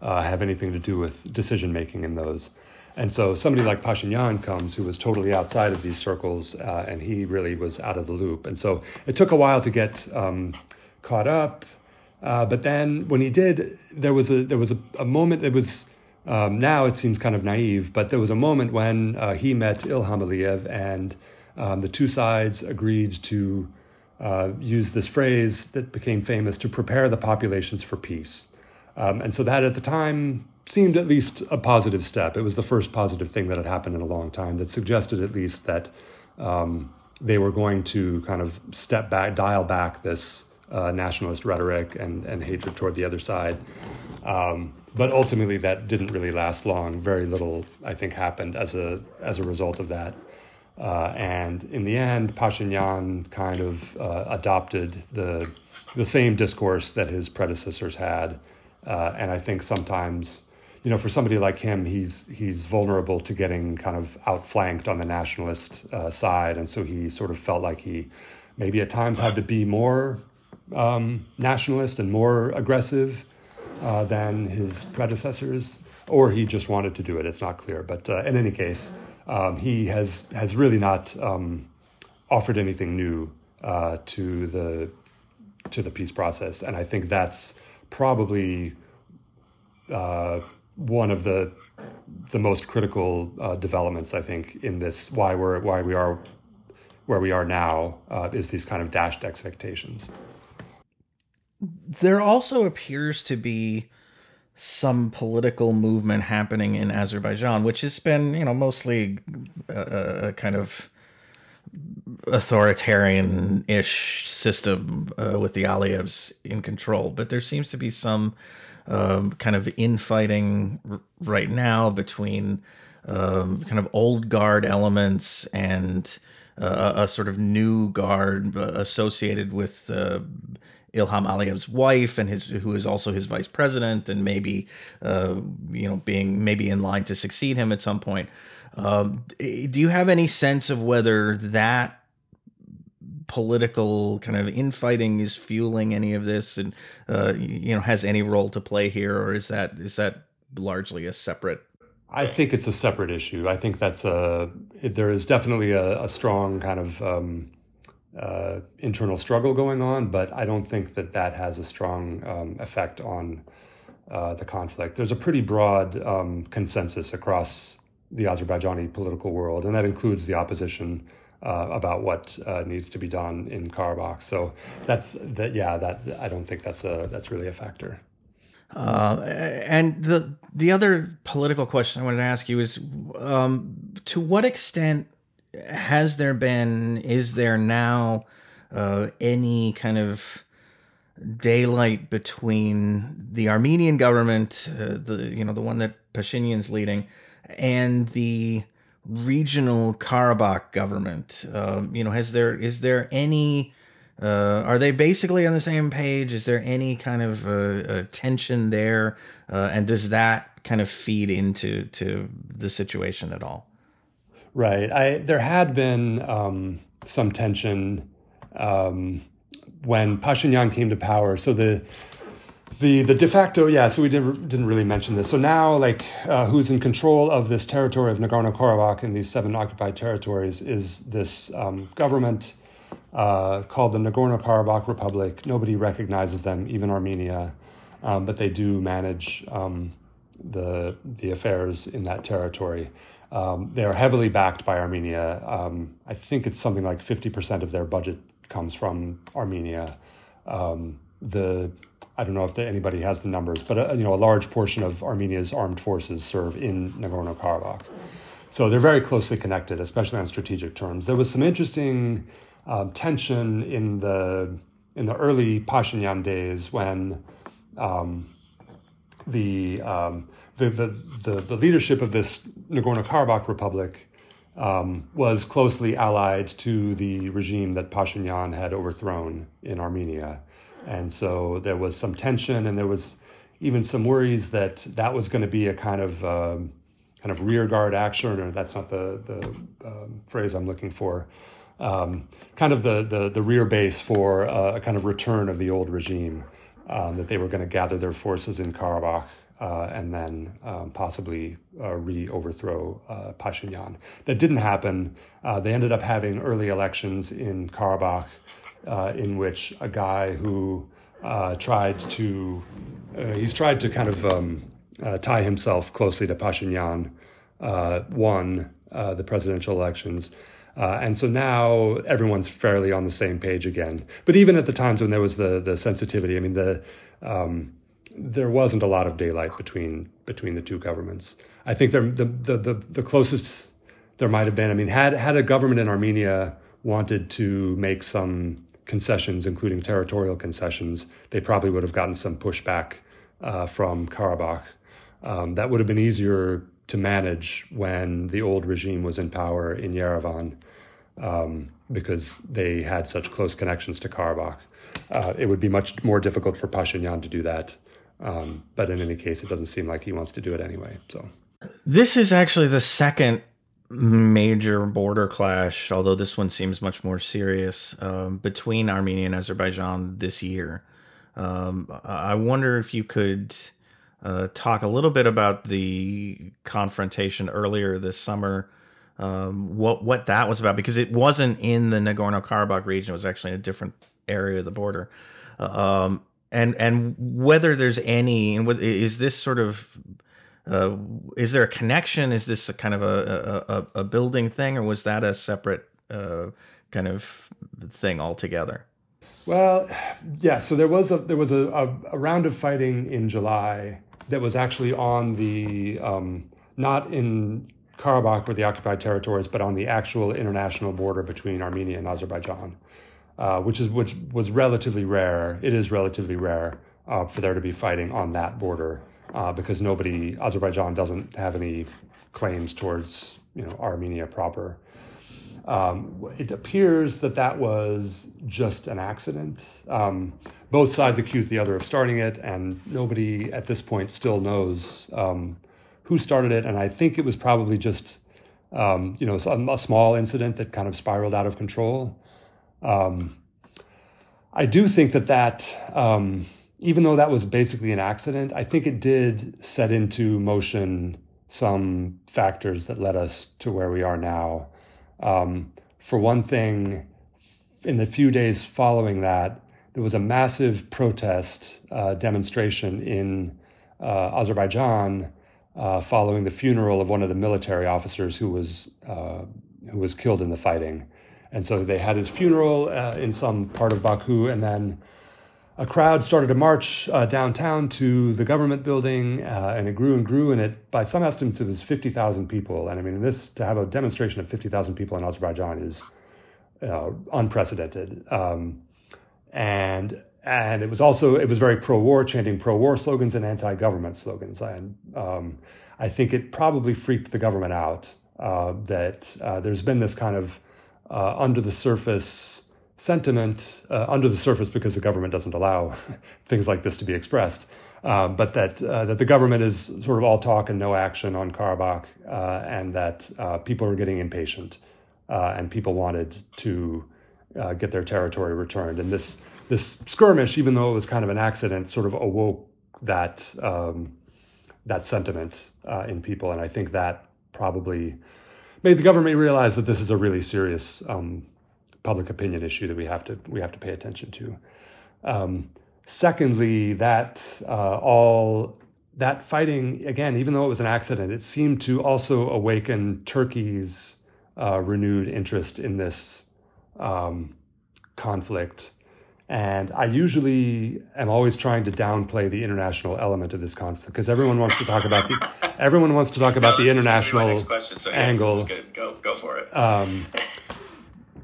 uh, have anything to do with decision making in those. And so somebody like Pashinyan comes who was totally outside of these circles, uh, and he really was out of the loop. And so it took a while to get um, caught up. Uh, but then when he did, there was a there was a, a moment. It was um, now it seems kind of naive, but there was a moment when uh, he met Ilham Aliyev, and um, the two sides agreed to uh, use this phrase that became famous to prepare the populations for peace. Um, and so that at the time seemed at least a positive step. It was the first positive thing that had happened in a long time that suggested at least that um, they were going to kind of step back, dial back this uh, nationalist rhetoric and, and hatred toward the other side. Um, but ultimately, that didn't really last long. Very little, I think, happened as a as a result of that. Uh, and in the end, Pashinyan kind of uh, adopted the the same discourse that his predecessors had, uh, and I think sometimes you know, for somebody like him, he's he's vulnerable to getting kind of outflanked on the nationalist uh, side, and so he sort of felt like he maybe at times had to be more um, nationalist and more aggressive uh, than his predecessors, or he just wanted to do it. It's not clear, but uh, in any case, um, he has has really not um, offered anything new uh, to the to the peace process, and I think that's probably uh, one of the the most critical uh, developments I think in this why we're why we are where we are now uh, is these kind of dashed expectations. There also appears to be some political movement happening in Azerbaijan, which has been you know mostly a, a kind of authoritarian-ish system uh, with the Aliyevs in control, but there seems to be some um, kind of infighting r- right now between um, kind of old guard elements and uh, a sort of new guard uh, associated with uh, Ilham Aliyev's wife and his who is also his vice president and maybe uh, you know being maybe in line to succeed him at some point. Um, do you have any sense of whether that political kind of infighting is fueling any of this, and uh, you know has any role to play here, or is that is that largely a separate? I think it's a separate issue. I think that's a there is definitely a, a strong kind of um, uh, internal struggle going on, but I don't think that that has a strong um, effect on uh, the conflict. There's a pretty broad um, consensus across the Azerbaijani political world, and that includes the opposition uh, about what uh, needs to be done in Karabakh. So that's that. Yeah, that I don't think that's a that's really a factor. Uh, and the the other political question I wanted to ask you is, um, to what extent has there been, is there now, uh, any kind of daylight between the Armenian government, uh, the you know the one that Pashinyan's leading, and the regional Karabakh government? Um, you know, has there is there any uh, are they basically on the same page? Is there any kind of uh, tension there, uh, and does that kind of feed into to the situation at all? Right. I there had been um, some tension um, when Pashinyan came to power. So the the the de facto yeah so we didn't didn't really mention this so now like uh, who's in control of this territory of Nagorno-Karabakh and these seven occupied territories is this um, government uh, called the Nagorno-Karabakh Republic nobody recognizes them even Armenia um, but they do manage um, the the affairs in that territory um, they are heavily backed by Armenia um, I think it's something like 50% of their budget comes from Armenia um, the I don't know if anybody has the numbers, but uh, you know a large portion of Armenia's armed forces serve in Nagorno-Karabakh. So they're very closely connected, especially on strategic terms. There was some interesting um, tension in the in the early Pashinyan days when um, the, um, the, the, the, the, leadership of this Nagorno Karabakh Republic um, was closely allied to the regime that Pashinyan had overthrown in Armenia. And so there was some tension, and there was even some worries that that was going to be a kind of um, kind of rearguard action, or that's not the the um, phrase I'm looking for. Um, kind of the, the the rear base for a kind of return of the old regime. Um, that they were going to gather their forces in Karabakh uh, and then um, possibly uh, re overthrow uh, Pashinyan. That didn't happen. Uh, they ended up having early elections in Karabakh, uh, in which a guy who uh, tried to he's tried to kind of um, tie himself closely to Pashinyan won the presidential elections. And so now everyone's fairly on the same page again. But even at the times when there was the the sensitivity, I mean the um, there wasn't a lot of daylight between between the two governments. I think the the the, the closest there might have been. I mean, had had a government in Armenia wanted to make some concessions, including territorial concessions, they probably would have gotten some pushback uh, from Karabakh. Um, that would have been easier to manage when the old regime was in power in Yerevan, um, because they had such close connections to Karabakh. Uh, it would be much more difficult for Pashinyan to do that. Um, but in any case, it doesn't seem like he wants to do it anyway. So this is actually the second major border clash, although this one seems much more serious, um, between Armenia and Azerbaijan this year. Um, I wonder if you could uh, talk a little bit about the confrontation earlier this summer. Um, what what that was about because it wasn't in the Nagorno Karabakh region; it was actually in a different area of the border. Uh, um, and and whether there's any and is this sort of uh, is there a connection? Is this a kind of a, a, a building thing, or was that a separate uh, kind of thing altogether? Well, yeah. So there was a there was a, a, a round of fighting in July that was actually on the um, not in Karabakh or the occupied territories, but on the actual international border between Armenia and Azerbaijan uh, which is which was relatively rare. It is relatively rare uh, for there to be fighting on that border uh, because nobody Azerbaijan doesn't have any claims towards you know Armenia proper. Um, it appears that that was just an accident. Um, both sides accuse the other of starting it, and nobody at this point still knows um, who started it. And I think it was probably just, um, you know, a, a, small incident that kind of spiraled out of control. Um, I do think that that, um, even though that was basically an accident, I think it did set into motion some factors that led us to where we are now. Um, for one thing, in the few days following that, there was a massive protest uh, demonstration in uh, Azerbaijan uh, following the funeral of one of the military officers who was uh, who was killed in the fighting. And so they had his funeral uh, in some part of Baku, and then a crowd started to march uh, downtown to the government building, uh, and it grew and grew. And it, by some estimates, it was fifty thousand people. And I mean, this to have a demonstration of fifty thousand people in Azerbaijan is uh, unprecedented. Um, and and it was also it was very pro-war, chanting pro-war slogans and anti-government slogans. And um, I think it probably freaked the government out uh, that uh, there's been this kind of uh, under the surface sentiment, uh, under the surface because the government doesn't allow [LAUGHS] things like this to be expressed. Uh, but that uh, that the government is sort of all talk and no action on Karabakh, uh, and that uh, people are getting impatient, and people wanted to get their territory returned. And this this skirmish, even though it was kind of an accident, sort of awoke that um, that sentiment in people, and I think that probably made the government realize that this is a really serious um, public opinion issue that we have to we have to pay attention to. Um, secondly, that uh, all that fighting again, even though it was an accident, it seemed to also awaken Turkey's uh, renewed interest in this um, conflict. And I usually am always trying to downplay the international element of this conflict because everyone wants to talk about the [LAUGHS] everyone wants to talk about the international question, so angle. Go go for it. Um,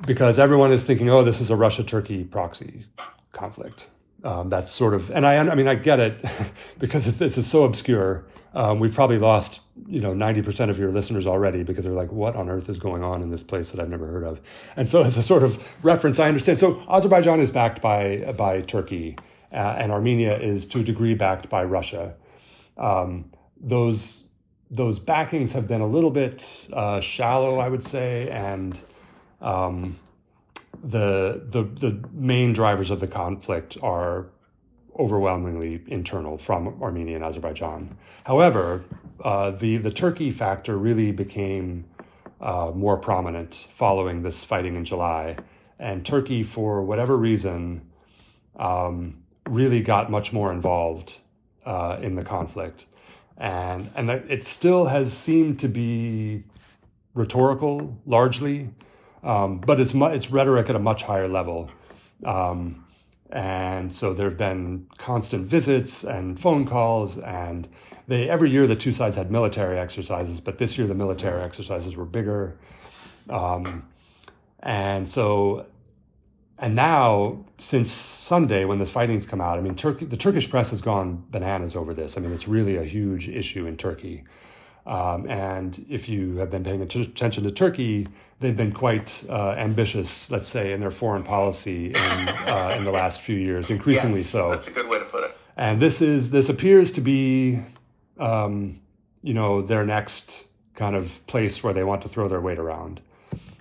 because everyone is thinking, oh, this is a Russia Turkey proxy conflict. Um, that's sort of, and I, I mean, I get it [LAUGHS] because this is so obscure. Um, we've probably lost, you know, 90% of your listeners already because they're like, what on earth is going on in this place that I've never heard of? And so as a sort of reference, I understand. So Azerbaijan is backed by, by Turkey uh, and Armenia is to a degree backed by Russia. Um, those, those backings have been a little bit uh, shallow, I would say, and um, the, the, the main drivers of the conflict are overwhelmingly internal from Armenia and Azerbaijan. However, uh, the the Turkey factor really became uh, more prominent following this fighting in July, and Turkey, for whatever reason, um, really got much more involved uh, in the conflict, and and it still has seemed to be rhetorical largely, um, but it's mu- it's rhetoric at a much higher level. Um, and so there have been constant visits and phone calls and they every year the two sides had military exercises but this year the military exercises were bigger. Um, and so and now since sunday when the fighting's come out i mean turkey the turkish press has gone bananas over this. I mean it's really a huge issue in turkey. Um, and if you have been paying attention to turkey they've been quite uh, ambitious, let's say, in their foreign policy in, uh, in the last few years, increasingly yes, so. That's a good way to put it. And this is this appears to be, um, you know, their next kind of place where they want to throw their weight around,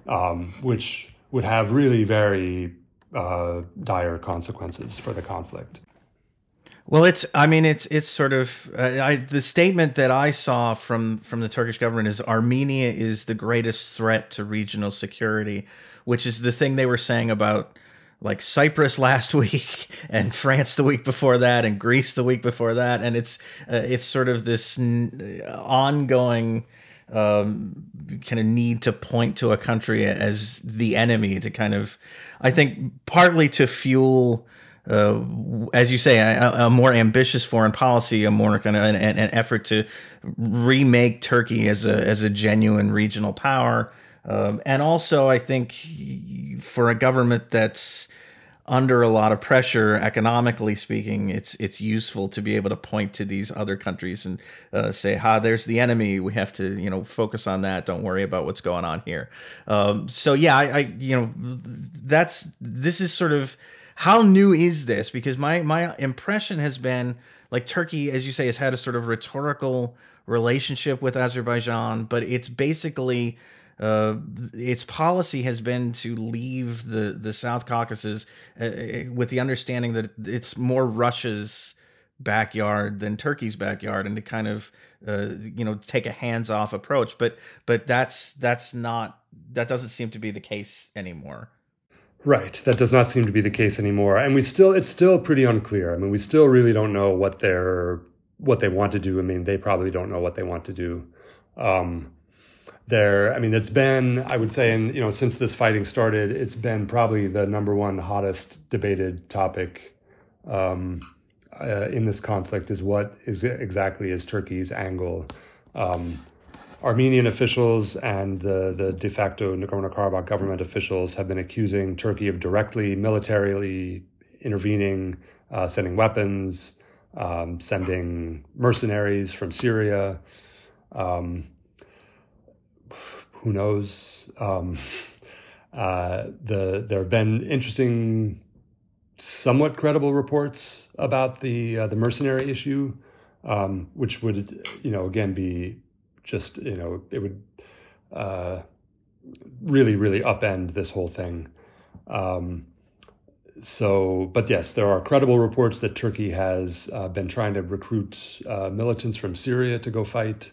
um, which would have really very uh, dire consequences for the conflict. Well, it's. I mean, it's. It's sort of. Uh, I, the statement that I saw from from the Turkish government is Armenia is the greatest threat to regional security, which is the thing they were saying about like Cyprus [LAUGHS] last week and France the week before that and Greece the week before that, and it's uh, it's sort of this n- ongoing um, kind of need to point to a country as the enemy to kind of, I think, partly to fuel uh, as you say, a, a, more ambitious foreign policy, a more kind of an, an, effort to remake Turkey as a as a genuine regional power, um, and also I think for a government that's under a lot of pressure economically speaking, it's it's useful to be able to point to these other countries and uh, say, "Ha, there's the enemy. We have to you know focus on that. Don't worry about what's going on here." Um, so yeah, I, I you know that's this is sort of how new is this? Because my my impression has been like Turkey, as you say, has had a sort of rhetorical relationship with Azerbaijan, but it's basically uh, its policy has been to leave the the South Caucasus uh, uh, with the understanding that it's more Russia's backyard than Turkey's backyard, and to kind of uh, you know take a hands off approach. But but that's that's not that doesn't seem to be the case anymore. Right. That does not seem to be the case anymore. And we still it's still pretty unclear. I mean, we still really don't know what they're what they want to do. I mean, they probably don't know what they want to do. Um, there, I mean, it's been, I would say, and you know, since this fighting started, it's been probably the number one hottest debated topic um, uh, in this conflict is what is exactly is Turkey's angle. Um, Armenian officials and the, the de facto Nagorno Karabakh government officials have been accusing Turkey of directly militarily intervening, uh, sending weapons, um, sending mercenaries from Syria. Um, who knows? Um, [LAUGHS] uh, the there have been interesting, somewhat credible reports about the uh, the mercenary issue, um, which would you know again be just you know it would uh, really really upend this whole thing. Um, so, but yes, there are credible reports that Turkey has uh, been trying to recruit uh, militants from Syria to go fight.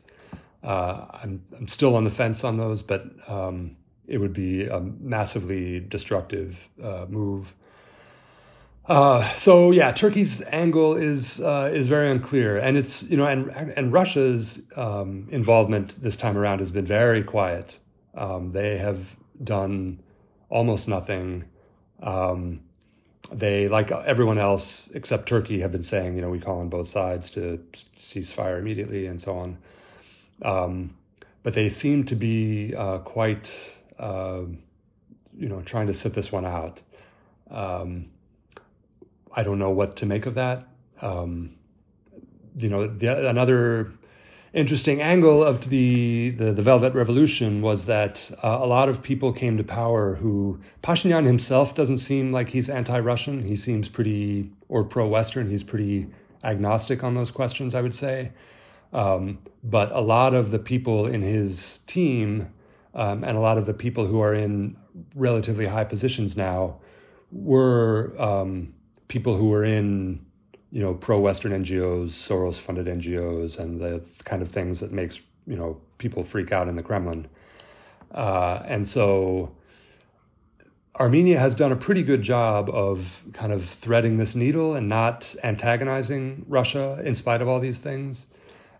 Uh, I'm I'm still on the fence on those, but um, it would be a massively destructive uh, move. Uh, so yeah, Turkey's angle is uh, is very unclear, and it's you know, and and Russia's um, involvement this time around has been very quiet. Um, they have done almost nothing. Um, they, like everyone else except Turkey, have been saying, you know, we call on both sides to cease fire immediately and so on. Um, but they seem to be uh, quite, uh, you know, trying to sit this one out. Um, I don't know what to make of that. Um, you know, the, another interesting angle of the, the, the Velvet Revolution was that uh, a lot of people came to power who Pashinyan himself doesn't seem like he's anti-Russian. He seems pretty or pro-Western. He's pretty agnostic on those questions, I would say. Um, but a lot of the people in his team um, and a lot of the people who are in relatively high positions now were um, people who were in you know, pro-Western NGOs, Soros-funded NGOs, and the kind of things that makes you know people freak out in the Kremlin. Uh, and so, Armenia has done a pretty good job of kind of threading this needle and not antagonizing Russia in spite of all these things.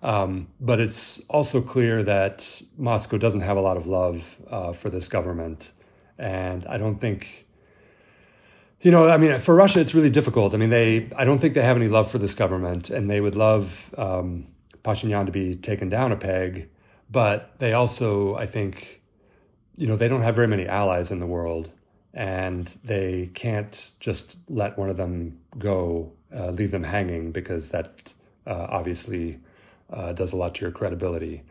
Um, but it's also clear that Moscow doesn't have a lot of love uh, for this government, and I don't think you know, I mean, for Russia, it's really difficult. I mean, they, I don't think they have any love for this government, and they would love um, Pashinyan to be taken down a peg. But they also, I think, you know, they don't have very many allies in the world, and they can't just let one of them go, uh, leave them hanging, because that uh, obviously uh, does a lot to your credibility.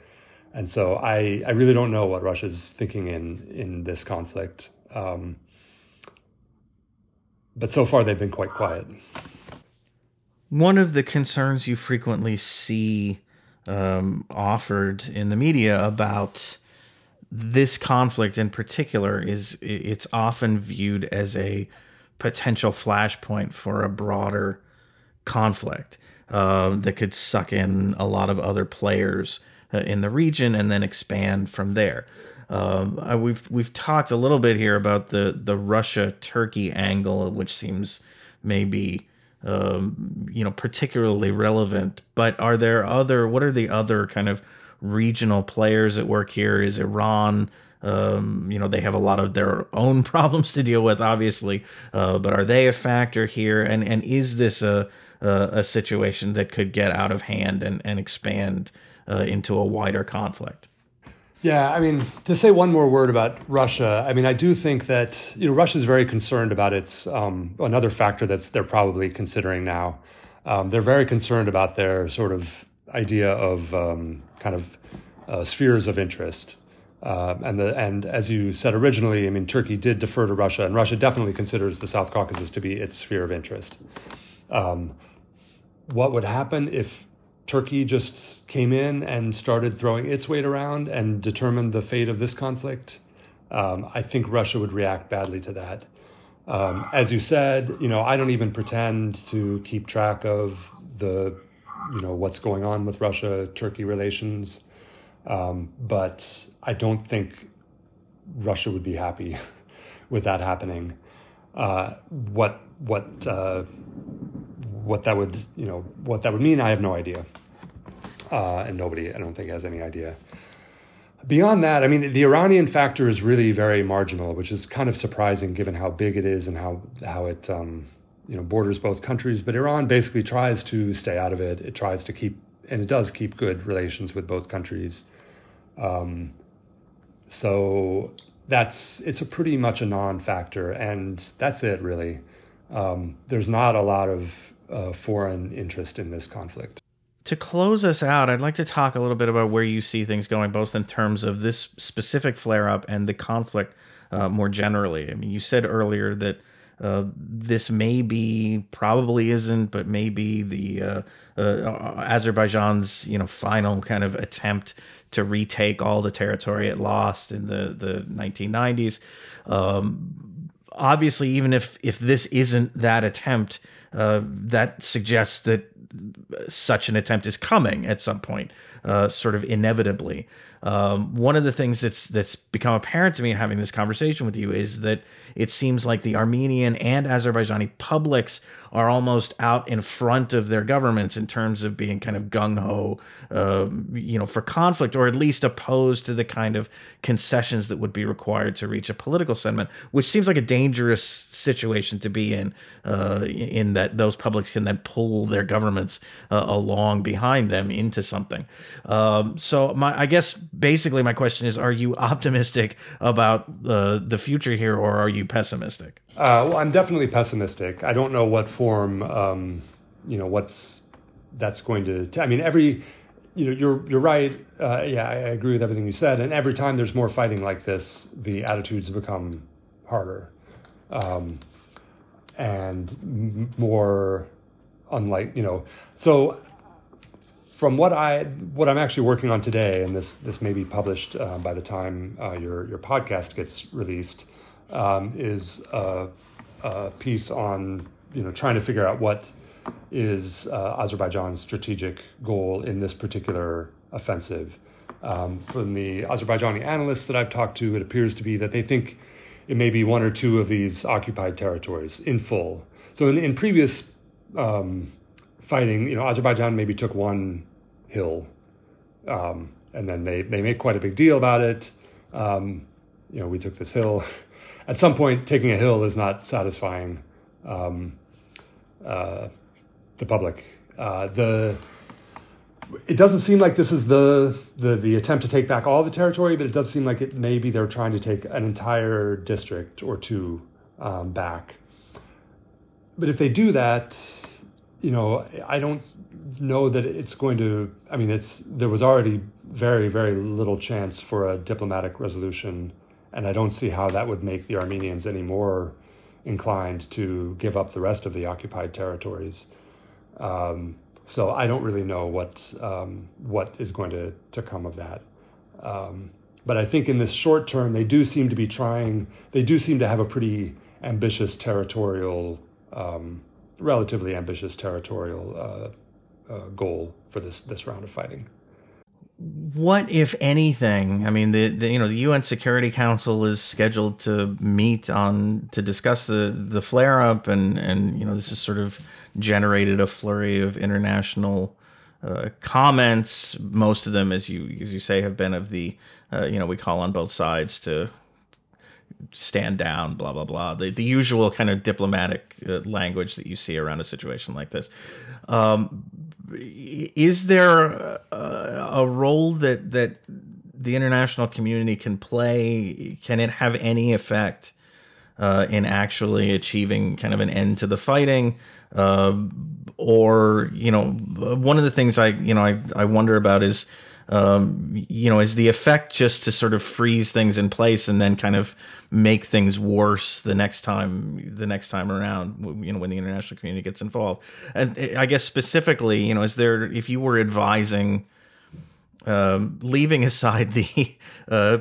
And so I, I really don't know what Russia's thinking in in this conflict. Um, but so far they've been quite quiet. One of the concerns you frequently see um, offered in the media about this conflict in particular is it's often viewed as a potential flashpoint for a broader conflict uh, that could suck in a lot of other players uh, in the region and then expand from there. Um, we've we've talked a little bit here about the the Russia Turkey angle, which seems maybe um, you know particularly relevant. But are there other? What are the other kind of regional players at work here? Is Iran? Um, you know they have a lot of their own [LAUGHS] problems to deal with, obviously. Uh, but are they a factor here? And and is this a a, a situation that could get out of hand and and expand uh, into a wider conflict? Yeah, I mean, to say one more word about Russia, I mean, I do think that you know Russia is very concerned about its um, another factor that's they're probably considering now. Um, they're very concerned about their sort of idea of um, kind of uh, spheres of interest. Uh, and the and as you said originally, I mean, Turkey did defer to Russia, and Russia definitely considers the South Caucasus to be its sphere of interest. Um, what would happen if Turkey just came in and started throwing its weight around and determined the fate of this conflict, um, I think Russia would react badly to that. Um, as you said, you know, I don't even pretend to keep track of the, you know, what's going on with Russia-Turkey relations, um, but I don't think Russia would be happy [LAUGHS] with that happening. Uh, what what uh, what that would you know what that would mean, I have no idea, uh, and nobody I don't think has any idea. Beyond that, I mean, the Iranian factor is really very marginal, which is kind of surprising given how big it is and how how it um, you know borders both countries. But Iran basically tries to stay out of it. It tries to keep and it does keep good relations with both countries. Um, so that's it's a pretty much a non-factor, and that's it really. Um, there's not a lot of uh, foreign interest in this conflict. To close us out, I'd like to talk a little bit about where you see things going, both in terms of this specific flare up and the conflict uh, more generally. I mean, you said earlier that uh, this may be, probably isn't, but maybe the uh, uh, Azerbaijan's you know final kind of attempt to retake all the territory it lost in the the 1990s. Um, obviously, even if if this isn't that attempt, uh, that suggests that such an attempt is coming at some point, uh, sort of inevitably. Um, one of the things that's that's become apparent to me in having this conversation with you is that it seems like the Armenian and Azerbaijani publics are almost out in front of their governments in terms of being kind of gung ho, uh, you know, for conflict, or at least opposed to the kind of concessions that would be required to reach a political settlement, which seems like a dangerous situation to be in. Uh, in that those publics can then pull their government uh, along behind them into something. Um, so my, I guess basically my question is: Are you [LAUGHS] optimistic about uh, the future here, or are you pessimistic? Uh, well, I'm definitely pessimistic. I don't know what form, um, you know, what's that's going to. T- I mean, every you know, you're you're right. Uh, yeah, I agree with everything you said. And every time there's more fighting like this, the attitudes become harder, um, and m- more unlike you know. So, from what I what I'm actually working on today, and this this may be published uh, by the time uh, your your podcast gets released, um, is a, a piece on you know trying to figure out what is uh, Azerbaijan's strategic goal in this particular offensive. Um, from the Azerbaijani analysts that I've talked to, it appears to be that they think it may be one or two of these occupied territories in full. So in, in previous um, fighting, you know, Azerbaijan maybe took one hill, um, and then they they make quite a big deal about it. Um, you know, we took this hill. [LAUGHS] At some point, taking a hill is not satisfying. Um, uh, the public. Uh, the it doesn't seem like this is the, the the attempt to take back all the territory, but it does seem like it maybe they're trying to take an entire district or two um, back. But if they do that, you know, I don't know that it's going to. I mean, it's there was already very very little chance for a diplomatic resolution, and I don't see how that would make the Armenians any more inclined to give up the rest of the occupied territories. Um, so I don't really know what um, what is going to to come of that. Um, but I think in this short term, they do seem to be trying. They do seem to have a pretty ambitious territorial, um, relatively ambitious territorial uh, uh, goal for this this round of fighting. What if anything i mean the, the, you know the un security council is scheduled to meet on to discuss the the flare up and and you know this has sort of generated a flurry of international uh, comments. Most of them as you as you say have been of the uh, you know we call on both sides to stand down blah blah blah the, the usual kind of diplomatic uh, language that you see around a situation like this um, is there a, a role that that the international community can play? Can it have any effect uh, in actually achieving kind of an end to the fighting? Uh, or you know, one of the things I you know I, I wonder about is um, you know, is the effect just to sort of freeze things in place and then kind of make things worse the next time the next time around you know when the international community gets involved and i guess specifically you know is there if you were advising um, leaving aside the [LAUGHS] uh,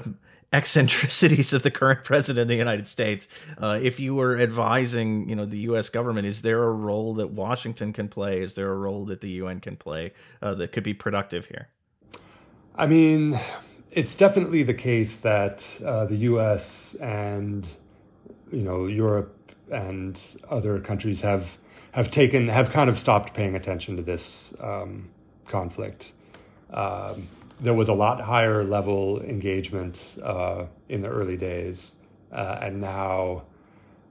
eccentricities of the current president of the United States. Uh, if you were advising, you know, the U.S. government, is there a role that Washington can play? Is there a role that the UN can play uh, that could be productive here? I mean, it's definitely the case that uh, the U.S. and you know Europe and other countries have have taken have kind of stopped paying attention to this um, conflict. Um, there was a lot higher level engagement uh, in the early days, uh, and now,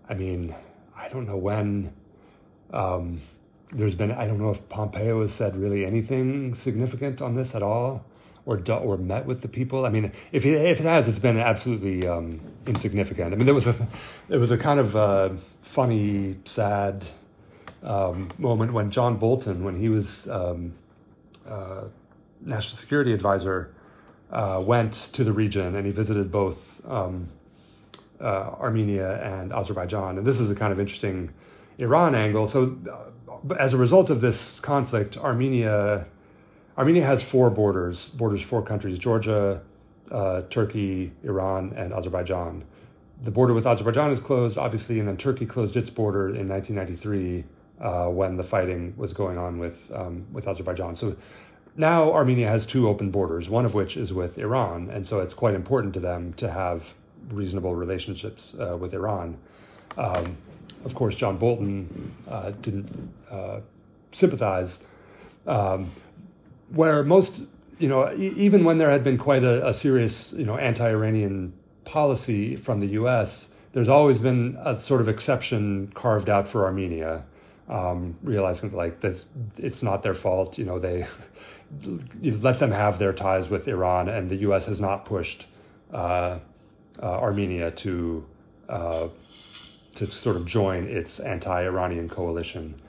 I mean, I don't know when. Um, there's been I don't know if Pompeo has said really anything significant on this at all or or met with the people? I mean, if it, if it has, it's been absolutely um, insignificant. I mean, there was a there was a kind of uh, funny, sad um, moment when John Bolton, when he was um, uh, national security advisor, uh, went to the region and he visited both um, uh, Armenia and Azerbaijan. And this is a kind of interesting Iran angle. So, uh, as a result of this conflict, Armenia Armenia has four borders, borders four countries: Georgia, uh, Turkey, Iran, and Azerbaijan. The border with Azerbaijan is closed, obviously, and then Turkey closed its border in 1993 uh, when the fighting was going on with um, with Azerbaijan. So now Armenia has two open borders, one of which is with Iran, and so it's quite important to them to have reasonable relationships uh, with Iran. Um, of course, John Bolton uh, didn't uh, sympathize. Um, where most, you know, e- even when there had been quite a, a serious, you know, anti-Iranian policy from the U.S., there's always been a sort of exception carved out for Armenia. um, realizing like this, it's not their fault. You know, they [LAUGHS] you let them have their ties with Iran, and the U.S. has not pushed uh, uh, Armenia to uh, to sort of join its anti-Iranian coalition.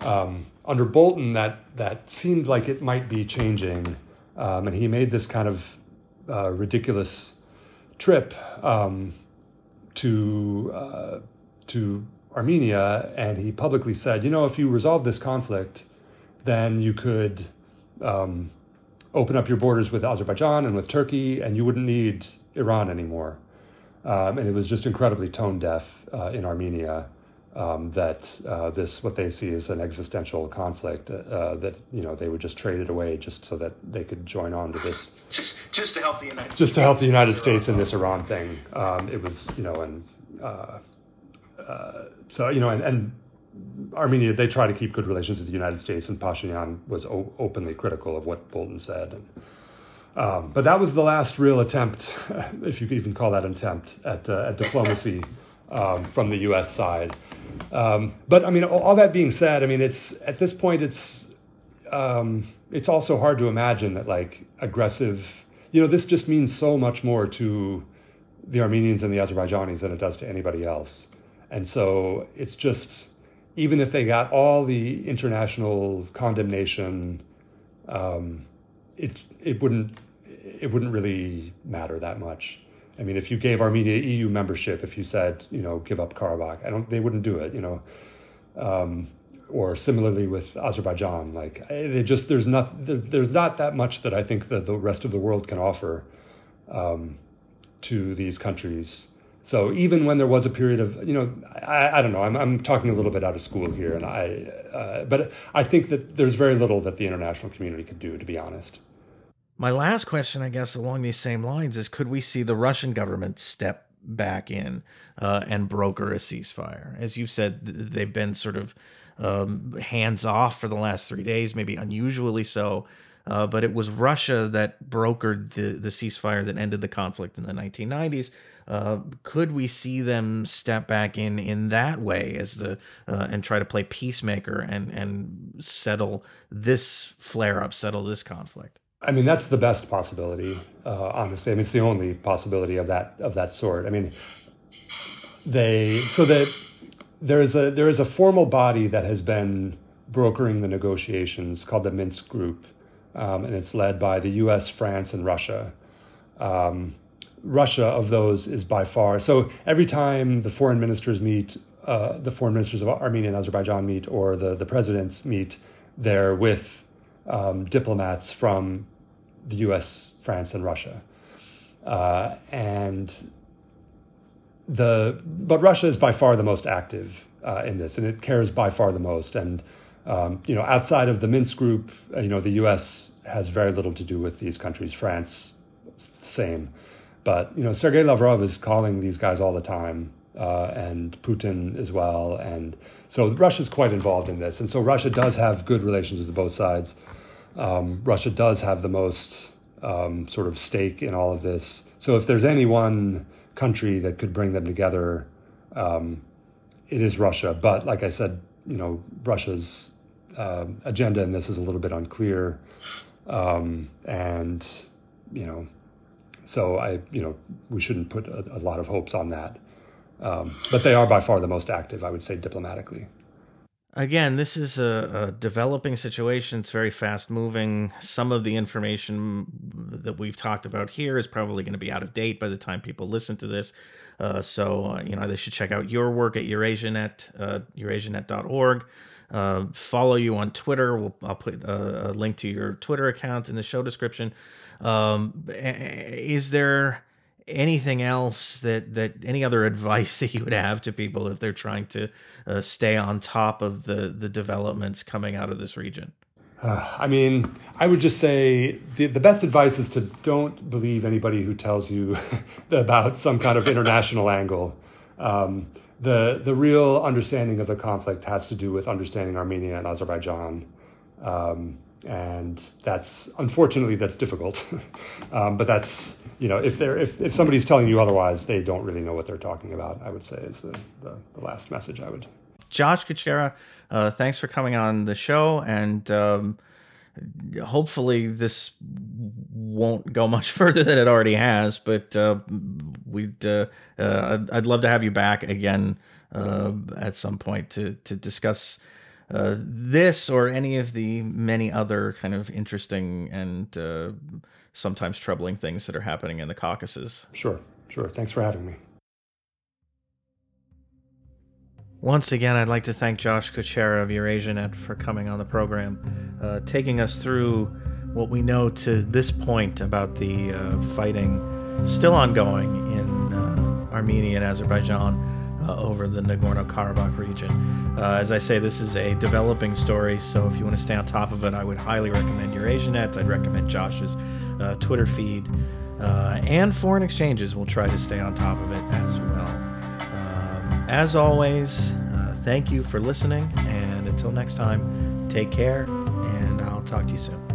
Um, under Bolton, that that seemed like it might be changing, um, and he made this kind of uh, ridiculous trip um, to uh, to Armenia, and he publicly said, you know, if you resolve this conflict, then you could um, open up your borders with Azerbaijan and with Turkey, and you wouldn't need Iran anymore. Um, and it was just incredibly tone deaf uh, in Armenia um, that uh, this what they see as an existential conflict uh, that you know they would just trade it away just so that they could join on to this [LAUGHS] just just to help the United just States to help the United States in this Iran thing. Um, it was you know and uh, uh, so you know and, and Armenia, they try to keep good relations with the United States, and Pashinyan was o- openly critical of what Bolton said. And, um, but that was the last real attempt, [LAUGHS] if you could even call that an attempt, at, uh, at diplomacy um, from the U.S. side. Um, but I mean, all, that being said, I mean, it's at this point, it's um, it's also hard to imagine that like aggressive. You know, this just means so much more to the Armenians and the Azerbaijanis than it does to anybody else. And so it's just even if they got all the international condemnation, um, it it wouldn't it wouldn't really matter that much. I mean, if you gave Armenia EU membership, if you said you know give up Karabakh, I don't they wouldn't do it. You know, um, or similarly with Azerbaijan, like they just there's not there's, there's not that much that I think that the rest of the world can offer um, to these countries so even when there was a period of, you know, I, I don't know, I'm, I'm talking a little bit out of school here, and I, uh, but I think that there's very little that the international community could do, to be honest. My last question, I guess, along these same lines is: Could we see the Russian government step back in uh, and broker a ceasefire? As you said, they've been sort of um, hands off for the last three days, maybe unusually so. Uh, but it was Russia that brokered the, the ceasefire that ended the conflict in the 1990s. Uh, could we see them step back in in that way as the uh, and try to play peacemaker and and settle this flare up, settle this conflict? I mean, that's the best possibility. Uh, honestly, I mean, it's the only possibility of that of that sort. I mean, they so that there is a there is a formal body that has been brokering the negotiations called the Minsk Group, um, and it's led by the U.S., France, and Russia. Um, Russia of those is by far. So every time the foreign ministers meet, uh, the foreign ministers of Armenia and Azerbaijan meet, or the, the presidents meet, they're with um, diplomats from the US, France, and Russia. Uh, and the but Russia is by far the most active uh, in this, and it cares by far the most. And um, you know, outside of the Minsk group, uh, you know, the U.S. has very little to do with these countries. France, same. But you know, Sergei Lavrov is calling these guys all the time, uh, and Putin as well, and so Russia's quite involved in this. And so Russia does have good relations with both sides. Um, Russia does have the most um, sort of stake in all of this. So if there's any one country that could bring them together, um, it is Russia. But like I said, you know, Russia's uh, agenda in this is a little bit unclear, um, and you know, so I, you know, we shouldn't put a, a lot of hopes on that. Um, but they are by far the most active, I would say, diplomatically. Again, this is a, a, developing situation. It's very fast moving. Some of the information that we've talked about here is probably going to be out of date by the time people listen to this. Uh, so, uh, you know, they should check out your work at EurasiaNet, uh, eurasianet.org. Uh, follow you on Twitter. We'll, I'll put a, a, link to your Twitter account in the show description. Um, is there anything else that that any other [LAUGHS] advice that you would have to people if they're trying to uh, stay on top of the the developments coming out of this region? Uh, [SIGHS] I mean, I would just say the, the best advice is to don't believe anybody who tells you [LAUGHS] about some kind of international [LAUGHS] angle. Um, the the real understanding of the conflict has to do with understanding Armenia and Azerbaijan. Um, and that's unfortunately that's difficult [LAUGHS] um, but that's you know if they're if, if somebody's telling you otherwise they don't really know what they're talking about i would say is the, the, the last message i would Josh Kucera, uh, thanks for coming on the show, and um, hopefully this won't go [LAUGHS] much further than it already has. But uh, we'd uh, uh, I'd, I'd love to have you back again uh, at some point to to discuss. Uh, this or any of the many other kind of interesting and uh, sometimes troubling things that are happening in the Caucasus. Sure, sure. Thanks for having me. Once again, I'd like to thank Josh Kucera of EurasiaNet for coming on the program, uh, taking us through what we know to this point about the uh, fighting still ongoing in uh, Armenia and Azerbaijan uh, over the Nagorno Karabakh region. Uh, as I say, this is a developing story, so if you want to stay on top of it, I would highly recommend EurasiaNet. I'd recommend Josh's uh, Twitter feed. and foreign exchanges, we'll try to stay on top of it as well. As always, uh, thank you for listening, and until next time, take care, and I'll talk to you soon.